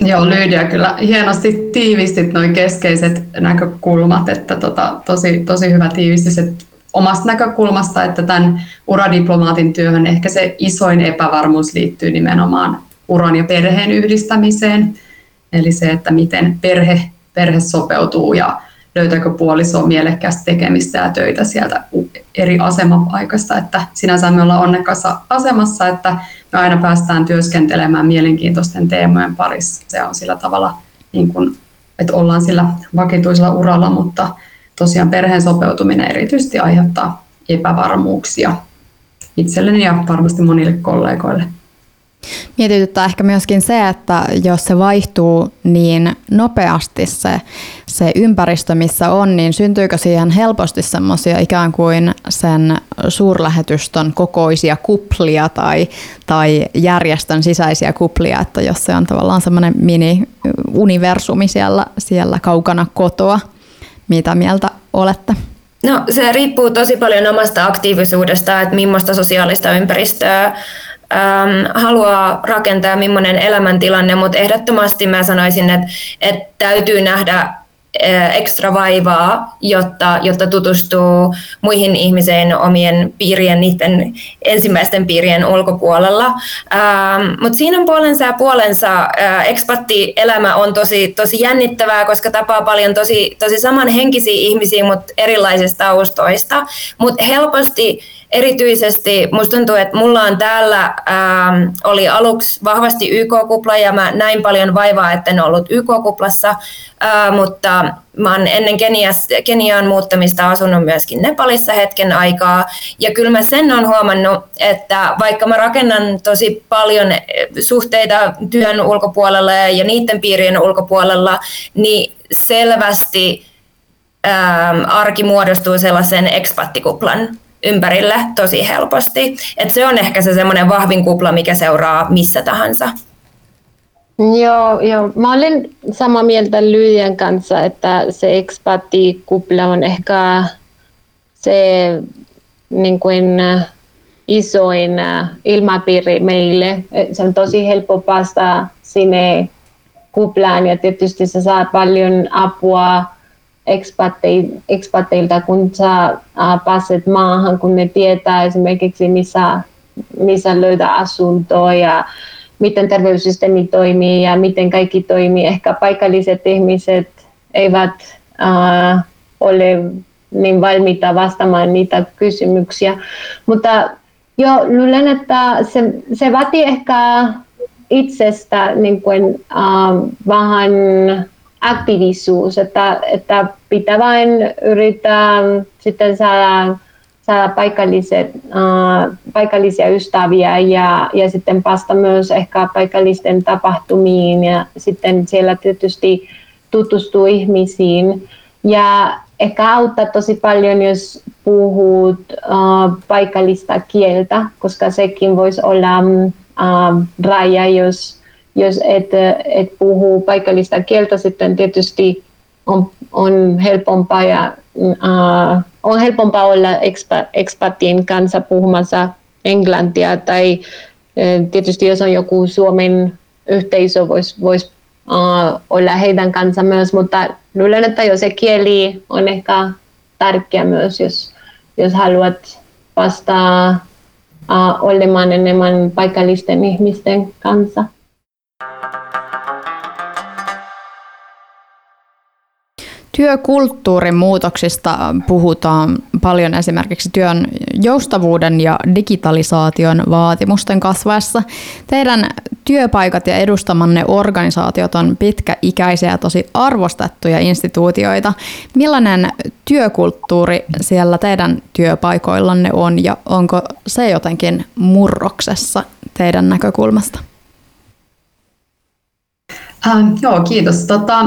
Joo, Lydia, kyllä hienosti tiivistit noin keskeiset näkökulmat, että tota, tosi, tosi hyvä tiivistys, omasta näkökulmasta, että tämän uradiplomaatin työhön ehkä se isoin epävarmuus liittyy nimenomaan uran ja perheen yhdistämiseen – Eli se, että miten perhe, perhe sopeutuu ja löytääkö puoliso mielekkäästi tekemistä ja töitä sieltä eri asemapaikasta. Että sinänsä me ollaan onnekkaassa asemassa, että me aina päästään työskentelemään mielenkiintoisten teemojen parissa. Se on sillä tavalla, niin kuin, että ollaan sillä vakituisella uralla, mutta tosiaan perheen sopeutuminen erityisesti aiheuttaa epävarmuuksia itselleni ja varmasti monille kollegoille. Mietityttää ehkä myöskin se, että jos se vaihtuu niin nopeasti se, se ympäristö, missä on, niin syntyykö siihen helposti semmoisia ikään kuin sen suurlähetystön kokoisia kuplia tai, tai järjestön sisäisiä kuplia, että jos se on tavallaan semmoinen mini-universumi siellä, siellä kaukana kotoa, mitä mieltä olette? No se riippuu tosi paljon omasta aktiivisuudesta, että millaista sosiaalista ympäristöä ähm, haluaa rakentaa, millainen elämäntilanne, mutta ehdottomasti mä sanoisin, että, että täytyy nähdä ekstra vaivaa, jotta, jotta tutustuu muihin ihmisiin omien piirien, niiden ensimmäisten piirien ulkopuolella. Ähm, Mutta siinä on puolensa ja puolensa. Äh, Ekspatti-elämä on tosi, tosi jännittävää, koska tapaa paljon tosi, tosi samanhenkisiä ihmisiä, mutta erilaisista taustoista. Mutta helposti erityisesti musta tuntuu, että mulla on täällä, ähm, oli aluksi vahvasti YK-kupla ja mä näin paljon vaivaa, että en ollut YK-kuplassa, äh, mutta mä oon ennen Kenias, Keniaan muuttamista asunut myöskin Nepalissa hetken aikaa ja kyllä mä sen on huomannut, että vaikka mä rakennan tosi paljon suhteita työn ulkopuolella ja niiden piirien ulkopuolella, niin selvästi ähm, arki muodostuu sellaisen ekspattikuplan ympärille tosi helposti. Et se on ehkä se semmoinen vahvin kupla, mikä seuraa missä tahansa. Joo, joo. Mä olen samaa mieltä Lyijän kanssa, että se ekspattikupla on ehkä se niin kuin, isoin äh, ilmapiiri meille. Se on tosi helppo päästä sinne kuplaan ja tietysti sä saat paljon apua ekspateilta, kun sä äh, pääset maahan, kun ne tietää esimerkiksi missä, missä löydä asuntoa ja miten terveyssysteemi toimii ja miten kaikki toimii. Ehkä paikalliset ihmiset eivät äh, ole niin valmiita vastaamaan niitä kysymyksiä. Mutta joo, luulen, että se, se vaatii ehkä itsestä niin kuin, äh, vähän aktiivisuus, että, että pitää vain yrittää sitten saada, saada paikalliset, äh, paikallisia ystäviä ja, ja sitten päästä myös ehkä paikallisten tapahtumiin ja sitten siellä tietysti tutustuu ihmisiin. Ja ehkä auttaa tosi paljon, jos puhut uh, paikallista kieltä, koska sekin voisi olla uh, raja, jos, jos et, et puhu paikallista kieltä, sitten tietysti on, on helpompaa ja uh, on helpompaa olla expat, expatien kanssa puhumassa englantia tai tietysti jos on joku Suomen yhteisö, voisi vois uh, olla heidän kanssa myös, mutta luulen, että jo se kieli on ehkä tärkeä myös, jos, jos haluat vastaa uh, olemaan enemmän paikallisten ihmisten kanssa. Työkulttuurin muutoksista puhutaan paljon esimerkiksi työn joustavuuden ja digitalisaation vaatimusten kasvaessa. Teidän työpaikat ja edustamanne organisaatiot on pitkäikäisiä ja tosi arvostettuja instituutioita. Millainen työkulttuuri siellä teidän työpaikoillanne on ja onko se jotenkin murroksessa teidän näkökulmasta? Ähm, joo, kiitos. Tota,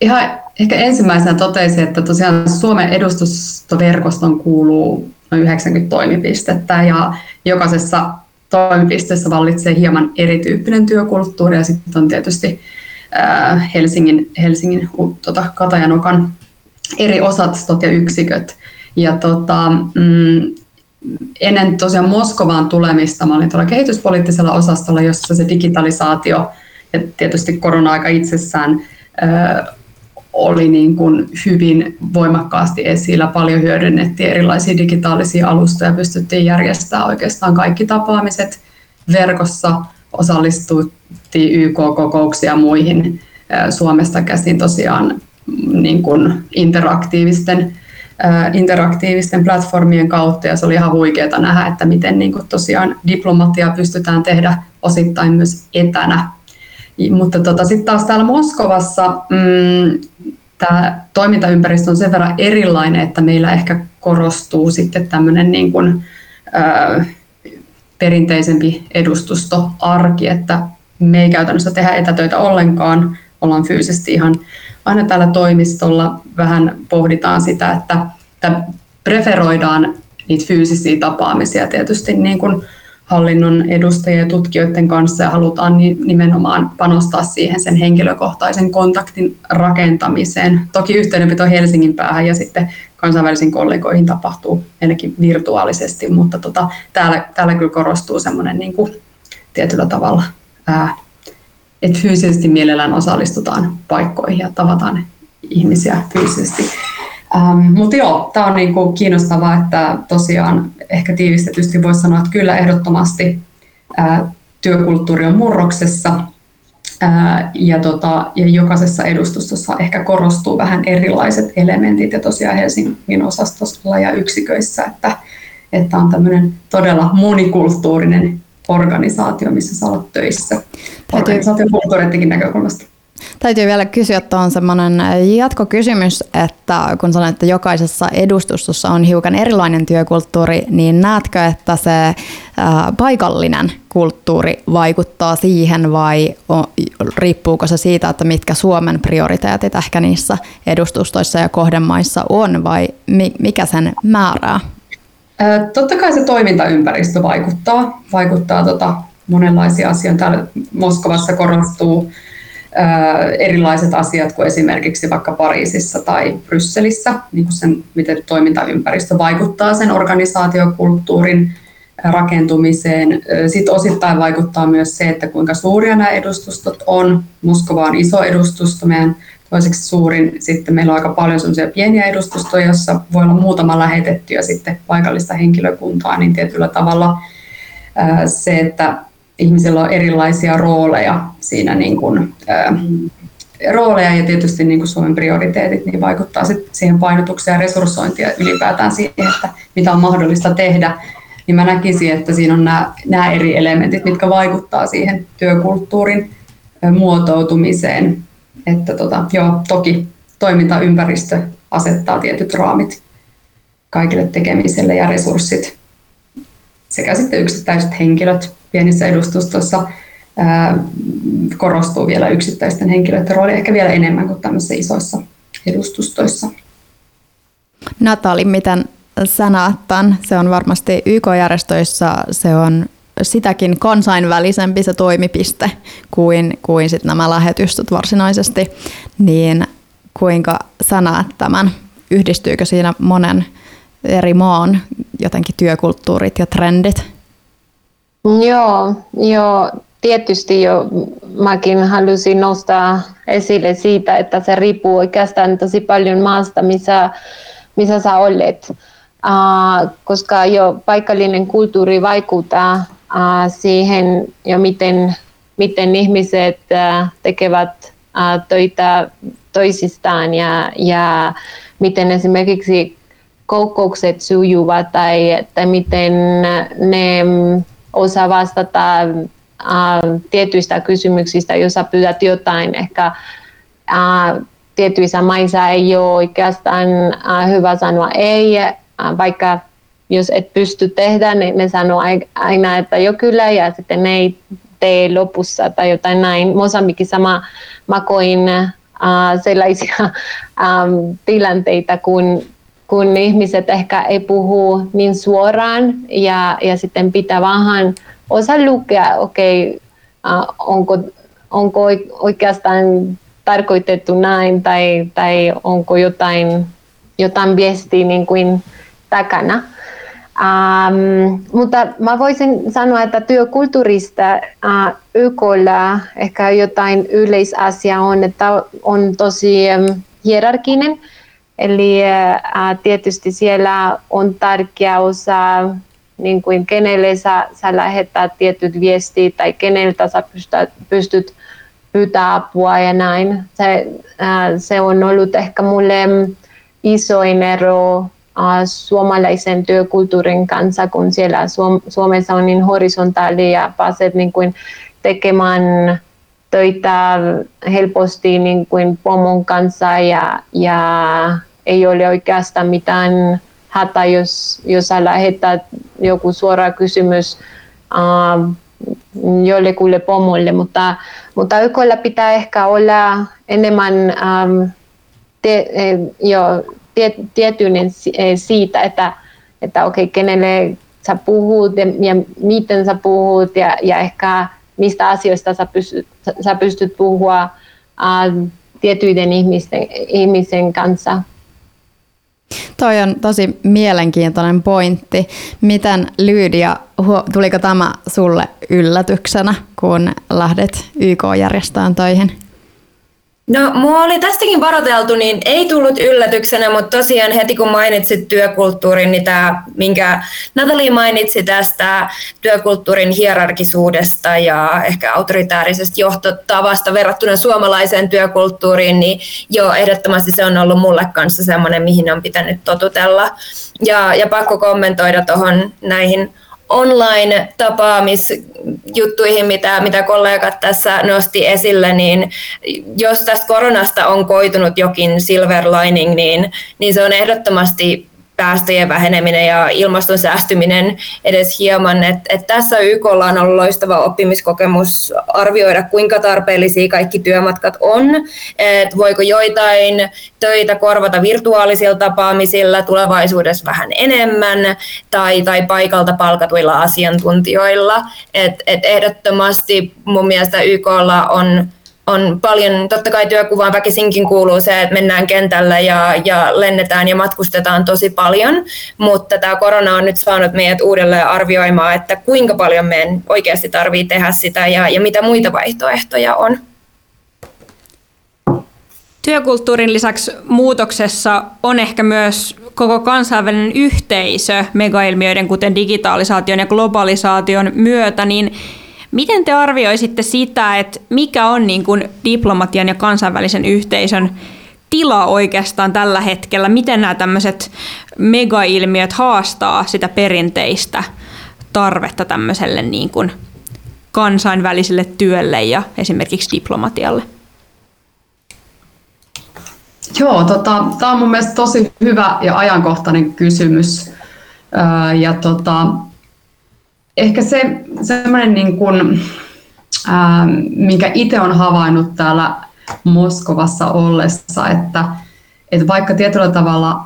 ihan ehkä ensimmäisenä totesin, että tosiaan Suomen edustustoverkoston kuuluu noin 90 toimipistettä ja jokaisessa toimipisteessä vallitsee hieman erityyppinen työkulttuuri ja sitten on tietysti Helsingin, Helsingin tota, Katajanokan eri osastot ja yksiköt. Ja tota, mm, ennen tosiaan Moskovaan tulemista mä olin tuolla kehityspoliittisella osastolla, jossa se digitalisaatio ja tietysti korona-aika itsessään oli niin kuin hyvin voimakkaasti esillä. Paljon hyödynnettiin erilaisia digitaalisia alustoja, pystyttiin järjestämään oikeastaan kaikki tapaamiset verkossa, osallistuttiin YK-kokouksia muihin Suomesta käsin tosiaan niin kuin interaktiivisten, interaktiivisten platformien kautta ja se oli ihan huikeaa nähdä, että miten niin kuin tosiaan diplomatia pystytään tehdä osittain myös etänä mutta tota, sitten taas täällä Moskovassa mm, tämä toimintaympäristö on sen verran erilainen, että meillä ehkä korostuu sitten tämmöinen niin kuin, ö, perinteisempi edustustoarki, että me ei käytännössä tehdä etätöitä ollenkaan, ollaan fyysisesti ihan aina täällä toimistolla, vähän pohditaan sitä, että, että preferoidaan niitä fyysisiä tapaamisia tietysti niin kuin hallinnon edustajien ja tutkijoiden kanssa ja halutaan nimenomaan panostaa siihen sen henkilökohtaisen kontaktin rakentamiseen. Toki yhteydenpito Helsingin päähän ja sitten kansainvälisiin kollegoihin tapahtuu ainakin virtuaalisesti, mutta tota, täällä, täällä kyllä korostuu semmoinen niin kuin tietyllä tavalla, ää, että fyysisesti mielellään osallistutaan paikkoihin ja tavataan ihmisiä fyysisesti. Ähm, Mutta joo, tämä on niinku kiinnostavaa, että tosiaan ehkä tiivistetysti voisi sanoa, että kyllä ehdottomasti ää, työkulttuuri on murroksessa ää, ja, tota, ja jokaisessa edustustossa ehkä korostuu vähän erilaiset elementit ja tosiaan Helsingin osastolla ja yksiköissä, että, että on tämmöinen todella monikulttuurinen organisaatio, missä sä olet töissä organisaatiokulttuurittikin näkökulmasta. Täytyy vielä kysyä tuohon semmoinen jatkokysymys, että kun sanoit, että jokaisessa edustustossa on hiukan erilainen työkulttuuri, niin näetkö, että se ää, paikallinen kulttuuri vaikuttaa siihen vai riippuuko se siitä, että mitkä Suomen prioriteetit ehkä niissä edustustoissa ja kohdemaissa on vai mikä sen määrää? Totta kai se toimintaympäristö vaikuttaa, vaikuttaa tota monenlaisia asioita. Täällä Moskovassa korostuu erilaiset asiat kuin esimerkiksi vaikka Pariisissa tai Brysselissä, niin kuin sen, miten toimintaympäristö vaikuttaa sen organisaatiokulttuurin rakentumiseen. Sitten osittain vaikuttaa myös se, että kuinka suuria nämä edustustot on. Moskova on iso edustusto, meidän toiseksi suurin. Sitten meillä on aika paljon sellaisia pieniä edustustoja, joissa voi olla muutama lähetetty ja sitten paikallista henkilökuntaa, niin tietyllä tavalla se, että ihmisillä on erilaisia rooleja siinä niin kuin, ää, rooleja ja tietysti niin kuin Suomen prioriteetit niin vaikuttaa sit siihen painotukseen ja resurssointiin ja ylipäätään siihen, että mitä on mahdollista tehdä. Niin mä näkisin, että siinä on nämä, nämä eri elementit, mitkä vaikuttaa siihen työkulttuurin muotoutumiseen. Että tota, joo, toki toimintaympäristö asettaa tietyt raamit kaikille tekemiselle ja resurssit sekä sitten yksittäiset henkilöt pienissä edustustoissa korostuu vielä yksittäisten henkilöiden rooli ehkä vielä enemmän kuin tämmöisissä isoissa edustustoissa. Natali, miten sä näet tämän? Se on varmasti YK-järjestöissä, se on sitäkin kansainvälisempi se toimipiste kuin, kuin sit nämä lähetystöt varsinaisesti, niin kuinka sä näet tämän? Yhdistyykö siinä monen eri maan jotenkin työkulttuurit ja trendit? Joo, joo, tietysti jo mäkin halusin nostaa esille siitä, että se riippuu oikeastaan tosi paljon maasta, missä, missä sä olet. Uh, koska jo paikallinen kulttuuri vaikuttaa uh, siihen ja miten, miten ihmiset uh, tekevät uh, töitä toisistaan ja, ja miten esimerkiksi kokoukset sujuvat tai, tai miten ne osaa vastata äh, tietyistä kysymyksistä, jos sä pyydät jotain. Ehkä äh, tietyissä maissa ei ole oikeastaan äh, hyvä sanoa ei, äh, vaikka jos et pysty tehdä, niin ne sanoo aina, että jo kyllä ja sitten ne ei tee lopussa tai jotain näin. Mosambikissa mä, mä koin äh, sellaisia ähm, tilanteita, kun kun ihmiset ehkä ei puhu niin suoraan ja, ja sitten pitää vähän osa lukea, okei, okay, uh, onko, onko oikeastaan tarkoitettu näin tai, tai onko jotain, jotain viestiä niin kuin takana. Um, mutta mä voisin sanoa, että työkulttuurista uh, YKlla ehkä jotain yleisasia on, että on tosi um, hierarkinen Eli äh, tietysti siellä on tärkeä osa, niin kuin kenelle sä, sä lähetät tietyt viestit tai keneltä sä pystyt, pystyt pyytää apua ja näin. Se, äh, se on ollut ehkä mulle isoin ero äh, suomalaisen työkulttuurin kanssa, kun siellä Suom- Suomessa on niin horisontaali ja pääset niin kuin tekemään töitä helposti niin kuin pomon kanssa ja, ja ei ole oikeastaan mitään hätä, jos, jos sä lähetät joku suora kysymys uh, jollekulle pomolle, mutta, mutta YKlla pitää ehkä olla enemmän um, te, jo, tie, tietoinen siitä, että, että okei, okay, kenelle sä puhut ja, ja miten sä puhut ja, ja ehkä mistä asioista sä pystyt, sä pystyt puhua uh, tietyiden ihmisten, ihmisen kanssa. Toi on tosi mielenkiintoinen pointti. Miten Lyydia, tuliko tämä sulle yllätyksenä, kun lähdet YK-järjestöön töihin? No, mua oli tästäkin varoteltu, niin ei tullut yllätyksenä, mutta tosiaan heti kun mainitsit työkulttuurin, niin tämä, minkä Natalie mainitsi tästä työkulttuurin hierarkisuudesta ja ehkä autoritäärisestä johtotavasta verrattuna suomalaiseen työkulttuuriin, niin joo, ehdottomasti se on ollut mulle kanssa semmoinen, mihin on pitänyt totutella. Ja, ja pakko kommentoida tuohon näihin online-tapaamisjuttuihin, mitä, mitä kollegat tässä nosti esille, niin jos tästä koronasta on koitunut jokin silver lining, niin, niin se on ehdottomasti päästöjen väheneminen ja ilmaston säästyminen edes hieman. Et, et tässä YKlla on ollut loistava oppimiskokemus arvioida, kuinka tarpeellisia kaikki työmatkat on. Et voiko joitain töitä korvata virtuaalisilla tapaamisilla tulevaisuudessa vähän enemmän tai, tai paikalta palkatuilla asiantuntijoilla. Et, et ehdottomasti mun mielestä YKlla on on paljon, totta kai työkuvaan väkisinkin kuuluu se, että mennään kentälle ja, ja lennetään ja matkustetaan tosi paljon, mutta tämä korona on nyt saanut meidät uudelleen arvioimaan, että kuinka paljon meidän oikeasti tarvii tehdä sitä ja, ja mitä muita vaihtoehtoja on. Työkulttuurin lisäksi muutoksessa on ehkä myös koko kansainvälinen yhteisö megailmiöiden, kuten digitalisaation ja globalisaation myötä, niin Miten te arvioisitte sitä, että mikä on niin kuin diplomatian ja kansainvälisen yhteisön tila oikeastaan tällä hetkellä? Miten nämä tämmöiset megailmiöt haastaa sitä perinteistä tarvetta tämmöiselle niin kuin kansainväliselle työlle ja esimerkiksi diplomatialle? Joo, tota, tämä on mun mielestä tosi hyvä ja ajankohtainen kysymys. ja tota, ehkä se semmoinen, niin kuin, ää, minkä itse on havainnut täällä Moskovassa ollessa, että, että vaikka tietyllä tavalla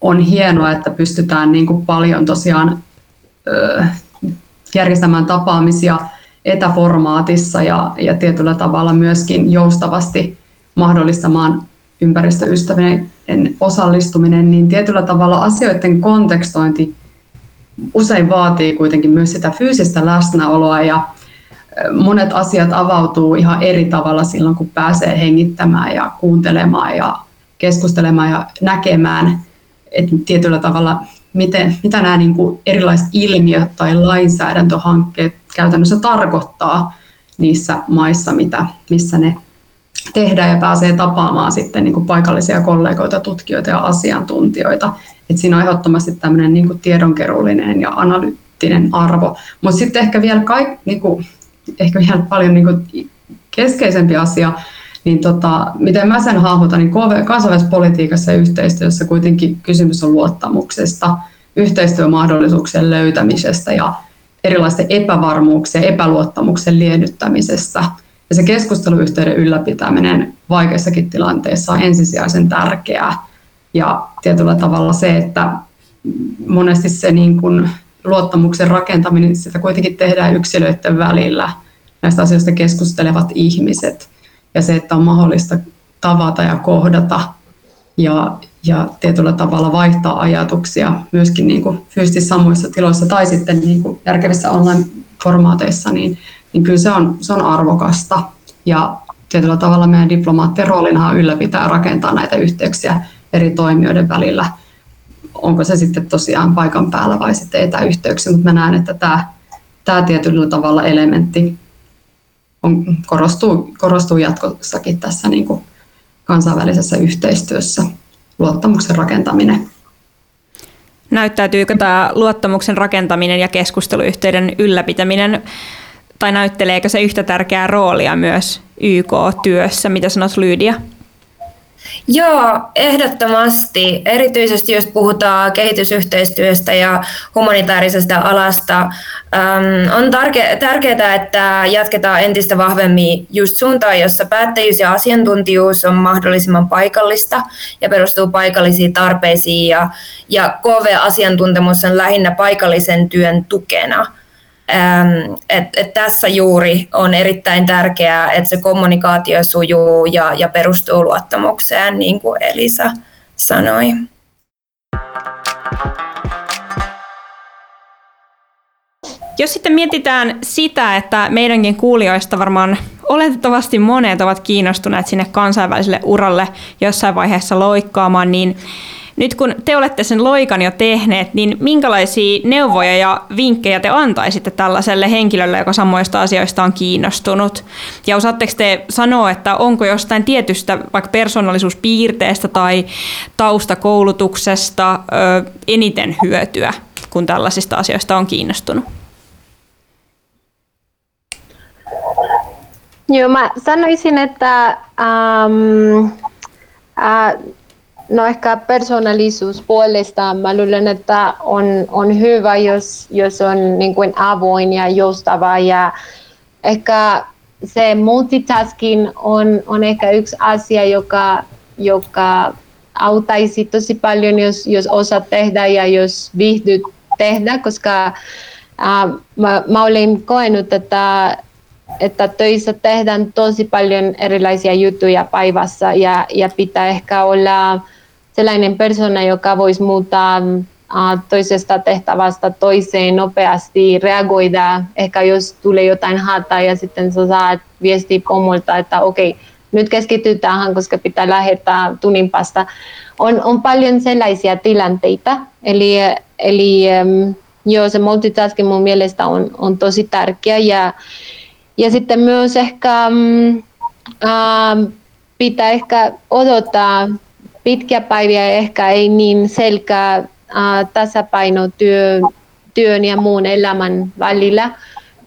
on hienoa, että pystytään niin kuin paljon tosiaan ö, järjestämään tapaamisia etäformaatissa ja, ja tietyllä tavalla myöskin joustavasti mahdollistamaan ympäristöystävien osallistuminen, niin tietyllä tavalla asioiden kontekstointi usein vaatii kuitenkin myös sitä fyysistä läsnäoloa ja monet asiat avautuu ihan eri tavalla silloin, kun pääsee hengittämään ja kuuntelemaan ja keskustelemaan ja näkemään, että tietyllä tavalla miten, mitä nämä niin kuin erilaiset ilmiöt tai lainsäädäntöhankkeet käytännössä tarkoittaa niissä maissa, mitä, missä ne tehdään ja pääsee tapaamaan sitten niin kuin paikallisia kollegoita, tutkijoita ja asiantuntijoita. Et siinä on ehdottomasti tämmöinen niin tiedonkeruullinen ja analyyttinen arvo. Mutta sitten ehkä vielä, kaik, niin kuin, ehkä vielä paljon niin kuin keskeisempi asia, niin tota, miten mä sen hahmotan, niin kansainvälisessä politiikassa ja yhteistyössä kuitenkin kysymys on luottamuksesta, yhteistyömahdollisuuksien löytämisestä ja erilaisten epävarmuuksien, epäluottamuksen liennyttämisestä. Ja se keskusteluyhteyden ylläpitäminen vaikeissakin tilanteissa on ensisijaisen tärkeää. Ja tietyllä tavalla se, että monesti se niin kuin luottamuksen rakentaminen, sitä kuitenkin tehdään yksilöiden välillä. Näistä asioista keskustelevat ihmiset ja se, että on mahdollista tavata ja kohdata ja, ja tietyllä tavalla vaihtaa ajatuksia myöskin niin kuin fyysisesti samoissa tiloissa tai sitten niin kuin järkevissä online-formaateissa, niin, niin kyllä se on, se on arvokasta. Ja tietyllä tavalla meidän diplomaattien roolina on ylläpitää rakentaa näitä yhteyksiä eri toimijoiden välillä. Onko se sitten tosiaan paikan päällä vai sitten etäyhteyksiä, mutta mä näen, että tämä, tämä tietyllä tavalla elementti on, korostuu, korostuu jatkossakin tässä niin kuin kansainvälisessä yhteistyössä, luottamuksen rakentaminen. Näyttäytyykö tämä luottamuksen rakentaminen ja keskusteluyhteyden ylläpitäminen tai näytteleekö se yhtä tärkeää roolia myös YK-työssä? Mitä sanot Lydia? Joo, ehdottomasti. Erityisesti jos puhutaan kehitysyhteistyöstä ja humanitaarisesta alasta, on tärkeää, että jatketaan entistä vahvemmin just suuntaan, jossa päättäjyys ja asiantuntijuus on mahdollisimman paikallista ja perustuu paikallisiin tarpeisiin ja, ja KV-asiantuntemus on lähinnä paikallisen työn tukena – et, et tässä juuri on erittäin tärkeää, että se kommunikaatio sujuu ja, ja perustuu luottamukseen, niin kuin Elisa sanoi. Jos sitten mietitään sitä, että meidänkin kuulijoista varmaan oletettavasti monet ovat kiinnostuneet sinne kansainväliselle uralle jossain vaiheessa loikkaamaan, niin nyt kun te olette sen loikan jo tehneet, niin minkälaisia neuvoja ja vinkkejä te antaisitte tällaiselle henkilölle, joka samoista asioista on kiinnostunut? Ja osaatteko te sanoa, että onko jostain tietystä vaikka persoonallisuuspiirteestä tai taustakoulutuksesta ö, eniten hyötyä, kun tällaisista asioista on kiinnostunut? Joo, mä sanoisin, että ähm, äh, no ehkä persoonallisuuspuolesta mä luulen, että on, on hyvä, jos, jos on niin kuin avoin ja joustava. Ja ehkä se multitasking on, on ehkä yksi asia, joka, joka auttaisi tosi paljon, jos, jos osaat tehdä ja jos viihdyt tehdä, koska äh, mä, mä olen koenut, että että töissä tehdään tosi paljon erilaisia juttuja päivässä ja, ja pitää ehkä olla sellainen persona, joka voisi muuttaa uh, toisesta tehtävästä toiseen nopeasti, reagoida, ehkä jos tulee jotain hataa ja sitten sä saat viestiä pomolta, että okei, nyt keskitytään, koska pitää lähettää tunnin päästä. On, on paljon sellaisia tilanteita, eli, eli um, joo, se multitasking mun mielestä on, on tosi tärkeä. Ja, ja sitten myös ehkä mm, äh, pitää ehkä odottaa pitkiä päiviä ehkä ei niin selkeä äh, tasapaino työ, työn ja muun elämän välillä,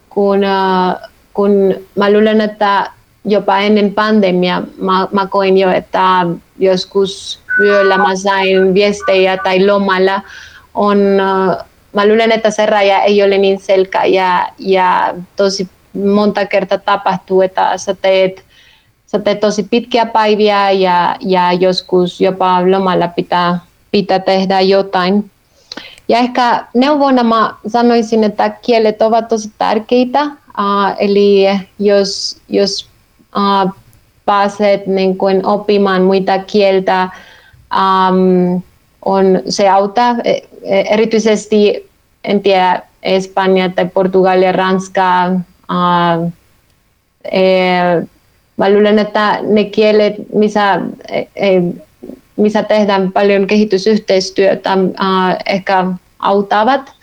kun, äh, kun mä luulen, että jopa ennen pandemia mä, mä koin jo, että joskus yöllä mä sain viestejä tai lomalla on, äh, mä luulen, että se raja ei ole niin selkeä ja, ja tosi monta kertaa tapahtuu, että sä teet, sä teet tosi pitkiä päiviä ja, ja joskus jopa lomalla pitää, pitää tehdä jotain. Ja ehkä neuvona mä sanoisin, että kielet ovat tosi tärkeitä. Uh, eli jos, jos uh, pääset niin kuin oppimaan muita kieltä, um, on, se auttaa e, e, erityisesti, en tiedä, Espanja tai Portugalia, Ranska, Uh, mä luulen, että ne kielet, missä, eh, missä tehdään paljon kehitysyhteistyötä, ehkä auttavat.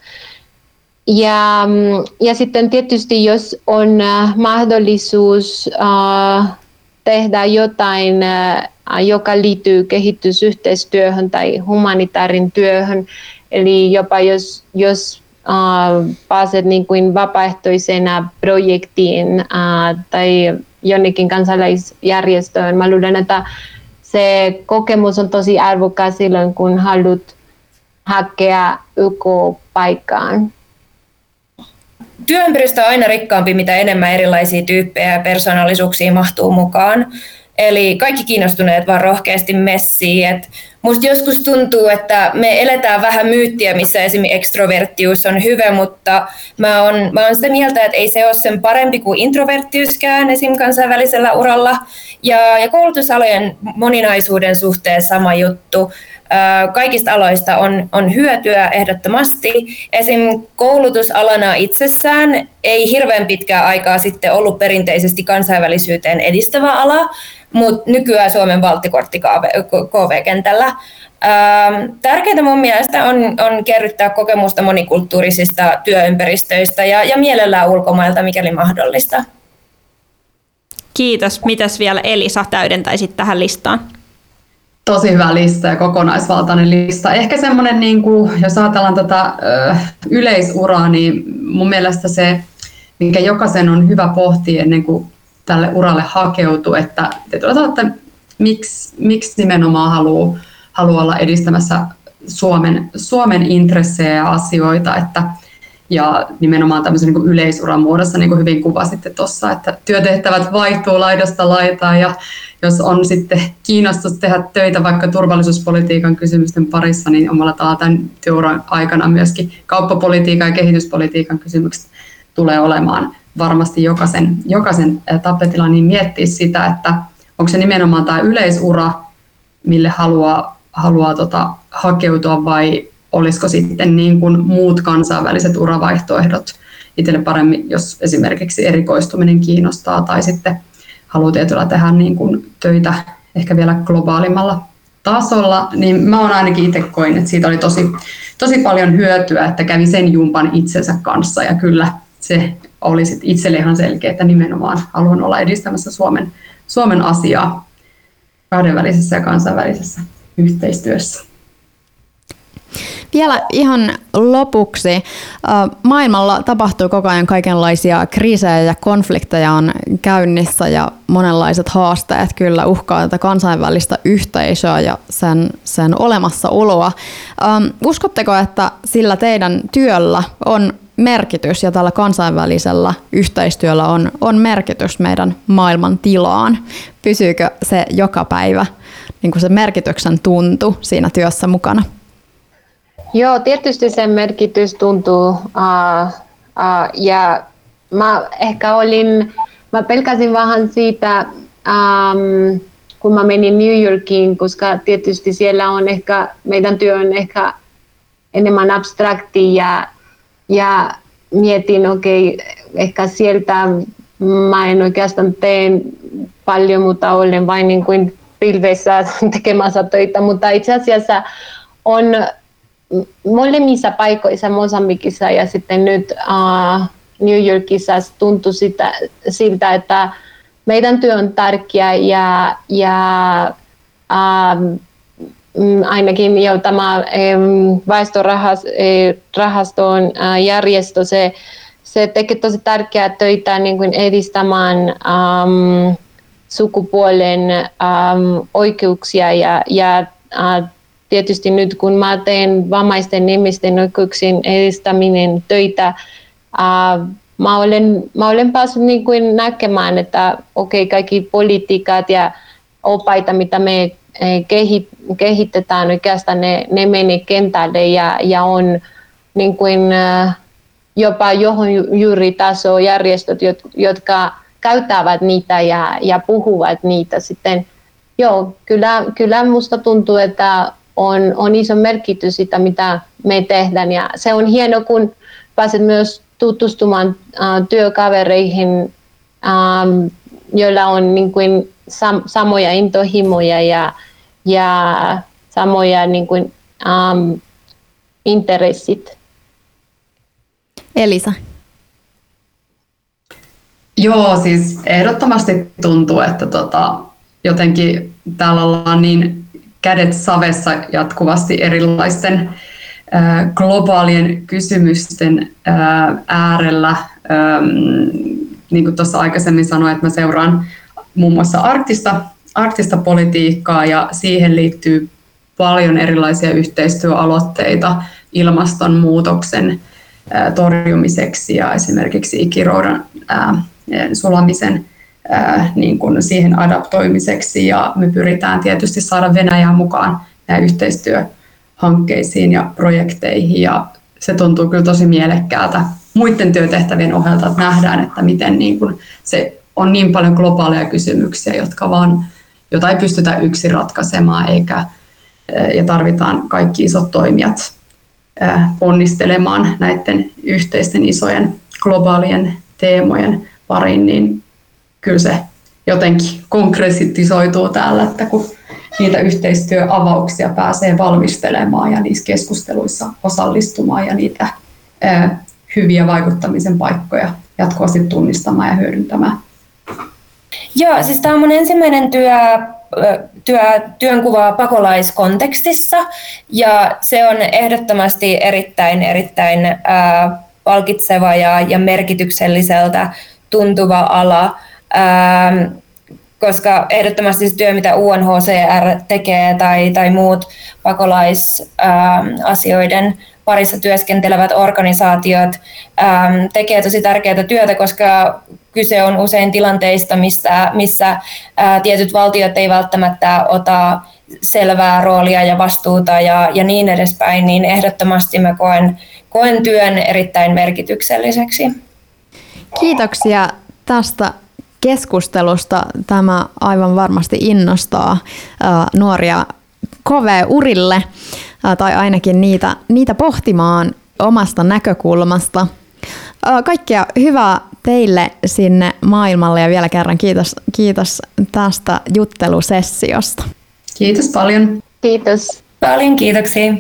Ja, ja sitten tietysti, jos on uh, mahdollisuus uh, tehdä jotain, uh, joka liittyy kehitysyhteistyöhön tai humanitaarin työhön, eli jopa jos, jos uh, pääset niin kuin vapaaehtoisena projektiin uh, tai jonnekin kansalaisjärjestöön. Mä luulen, että se kokemus on tosi arvokas silloin, kun haluat hakea YK-paikkaan. Työympäristö on aina rikkaampi, mitä enemmän erilaisia tyyppejä ja persoonallisuuksia mahtuu mukaan. Eli kaikki kiinnostuneet vaan rohkeasti messiin. Et musta joskus tuntuu, että me eletään vähän myyttiä, missä esimerkiksi ekstroverttius on hyvä, mutta mä oon, mä oon sitä mieltä, että ei se ole sen parempi kuin introverttiuskään esim. kansainvälisellä uralla. Ja, ja koulutusalojen moninaisuuden suhteen sama juttu kaikista aloista on, on hyötyä ehdottomasti. Esim. koulutusalana itsessään ei hirveän pitkää aikaa sitten ollut perinteisesti kansainvälisyyteen edistävä ala, mutta nykyään Suomen valttikortti KV-kentällä. Tärkeää mun mielestä on, on kerryttää kokemusta monikulttuurisista työympäristöistä ja, ja mielellään ulkomailta, mikäli mahdollista. Kiitos. Mitäs vielä Elisa täydentäisit tähän listaan? tosi hyvä lista ja kokonaisvaltainen lista. Ehkä semmoinen, niin kuin, jos ajatellaan tätä ö, yleisuraa, niin mun mielestä se, mikä jokaisen on hyvä pohtia ennen kuin tälle uralle hakeutuu, että, että miksi, miksi nimenomaan haluaa, haluaa olla edistämässä Suomen, Suomen intressejä ja asioita, että ja nimenomaan tämmöisen niin yleisuran muodossa, niin kuin hyvin kuvasitte tuossa, että työtehtävät vaihtuu laidasta laitaan ja jos on sitten kiinnostus tehdä töitä vaikka turvallisuuspolitiikan kysymysten parissa, niin omalla tavalla tämän työuran aikana myöskin kauppapolitiikan ja kehityspolitiikan kysymykset tulee olemaan varmasti jokaisen, jokaisen tapetilla, niin miettiä sitä, että onko se nimenomaan tämä yleisura, mille haluaa, haluaa tota, hakeutua vai olisiko sitten niin kuin muut kansainväliset uravaihtoehdot itselle paremmin, jos esimerkiksi erikoistuminen kiinnostaa tai sitten haluaa tietyllä tehdä niin kuin töitä ehkä vielä globaalimmalla tasolla, niin mä oon ainakin itse koin, että siitä oli tosi, tosi paljon hyötyä, että kävi sen jumpan itsensä kanssa. Ja kyllä se oli sit itselle ihan selkeä, että nimenomaan haluan olla edistämässä Suomen, Suomen asiaa kahdenvälisessä ja kansainvälisessä yhteistyössä. Vielä ihan lopuksi. Maailmalla tapahtuu koko ajan kaikenlaisia kriisejä ja konflikteja on käynnissä ja monenlaiset haasteet kyllä uhkaa tätä kansainvälistä yhteisöä ja sen, sen olemassaoloa. Uskotteko, että sillä teidän työllä on merkitys ja tällä kansainvälisellä yhteistyöllä on, on merkitys meidän maailman tilaan? Pysyykö se joka päivä niin kuin se merkityksen tuntu siinä työssä mukana? Joo, tietysti sen merkitys tuntuu. Uh, uh, ja mä ehkä olin, mä pelkäsin vähän siitä, um, kun mä menin New Yorkiin, koska tietysti siellä on ehkä, meidän työ on ehkä enemmän abstrakti ja, ja mietin, okei, okay, ehkä sieltä mä en oikeastaan teen paljon, mutta olen vain niin kuin pilveissä tekemässä töitä, mutta itse asiassa on molemmissa paikoissa, Mosambikissa ja sitten nyt uh, New Yorkissa tuntui sitä, siltä, että meidän työ on tärkeä ja, ja uh, ainakin jo tämä väestörahaston uh, järjestö, se, se tekee tosi tärkeää töitä niin kuin edistämään um, sukupuolen um, oikeuksia ja, ja uh, tietysti nyt kun mä teen vammaisten ihmisten oikeuksien edistäminen töitä, uh, mä, olen, mä olen päässyt niin kuin näkemään, että okei, okay, kaikki politiikat ja opaita, mitä me kehitetään, oikeastaan ne, ne menee kentälle ja, ja on niin kuin, uh, jopa johon juuri taso järjestöt, jotka käyttävät niitä ja, ja puhuvat niitä sitten. Joo, kyllä, kyllä musta tuntuu, että on, on iso merkitys sitä, mitä me tehdään. Ja se on hieno, kun pääset myös tutustumaan uh, työkavereihin, joilla on niin kuin, sam, samoja intohimoja ja, ja samoja niin kuin, um, intressit. Elisa. Joo, siis ehdottomasti tuntuu, että tota, jotenkin täällä ollaan niin kädet savessa jatkuvasti erilaisten globaalien kysymysten äärellä. Niin kuin tuossa aikaisemmin sanoin, että mä seuraan muun muassa arktista, arktista politiikkaa ja siihen liittyy paljon erilaisia yhteistyöaloitteita ilmastonmuutoksen torjumiseksi ja esimerkiksi ikiroudan sulamisen niin kuin siihen adaptoimiseksi. Ja me pyritään tietysti saada Venäjää mukaan näihin yhteistyöhankkeisiin ja projekteihin. Ja se tuntuu kyllä tosi mielekkäältä muiden työtehtävien ohjelta, että nähdään, että miten niin kuin se on niin paljon globaaleja kysymyksiä, jotka vaan, jota ei pystytä yksin ratkaisemaan eikä, ja tarvitaan kaikki isot toimijat onnistelemaan näiden yhteisten isojen globaalien teemojen pariin, niin kyllä se jotenkin konkretisoituu täällä, että kun niitä yhteistyöavauksia pääsee valmistelemaan ja niissä keskusteluissa osallistumaan ja niitä hyviä vaikuttamisen paikkoja jatkuvasti tunnistamaan ja hyödyntämään. Joo, siis tämä on mun ensimmäinen työ, työ, työnkuvaa pakolaiskontekstissa ja se on ehdottomasti erittäin, erittäin ää, palkitseva ja, ja merkitykselliseltä tuntuva ala. Ähm, koska ehdottomasti se työ, mitä UNHCR tekee tai, tai muut pakolaisasioiden parissa työskentelevät organisaatiot ähm, tekee tosi tärkeää työtä, koska kyse on usein tilanteista, missä, missä äh, tietyt valtiot ei välttämättä ota selvää roolia ja vastuuta ja, ja niin edespäin, niin ehdottomasti mä koen, koen työn erittäin merkitykselliseksi. Kiitoksia tästä keskustelusta. Tämä aivan varmasti innostaa nuoria kovee urille tai ainakin niitä, niitä pohtimaan omasta näkökulmasta. Kaikkea hyvää teille sinne maailmalle ja vielä kerran kiitos, kiitos tästä juttelusessiosta. Kiitos paljon. Kiitos. Paljon kiitoksia.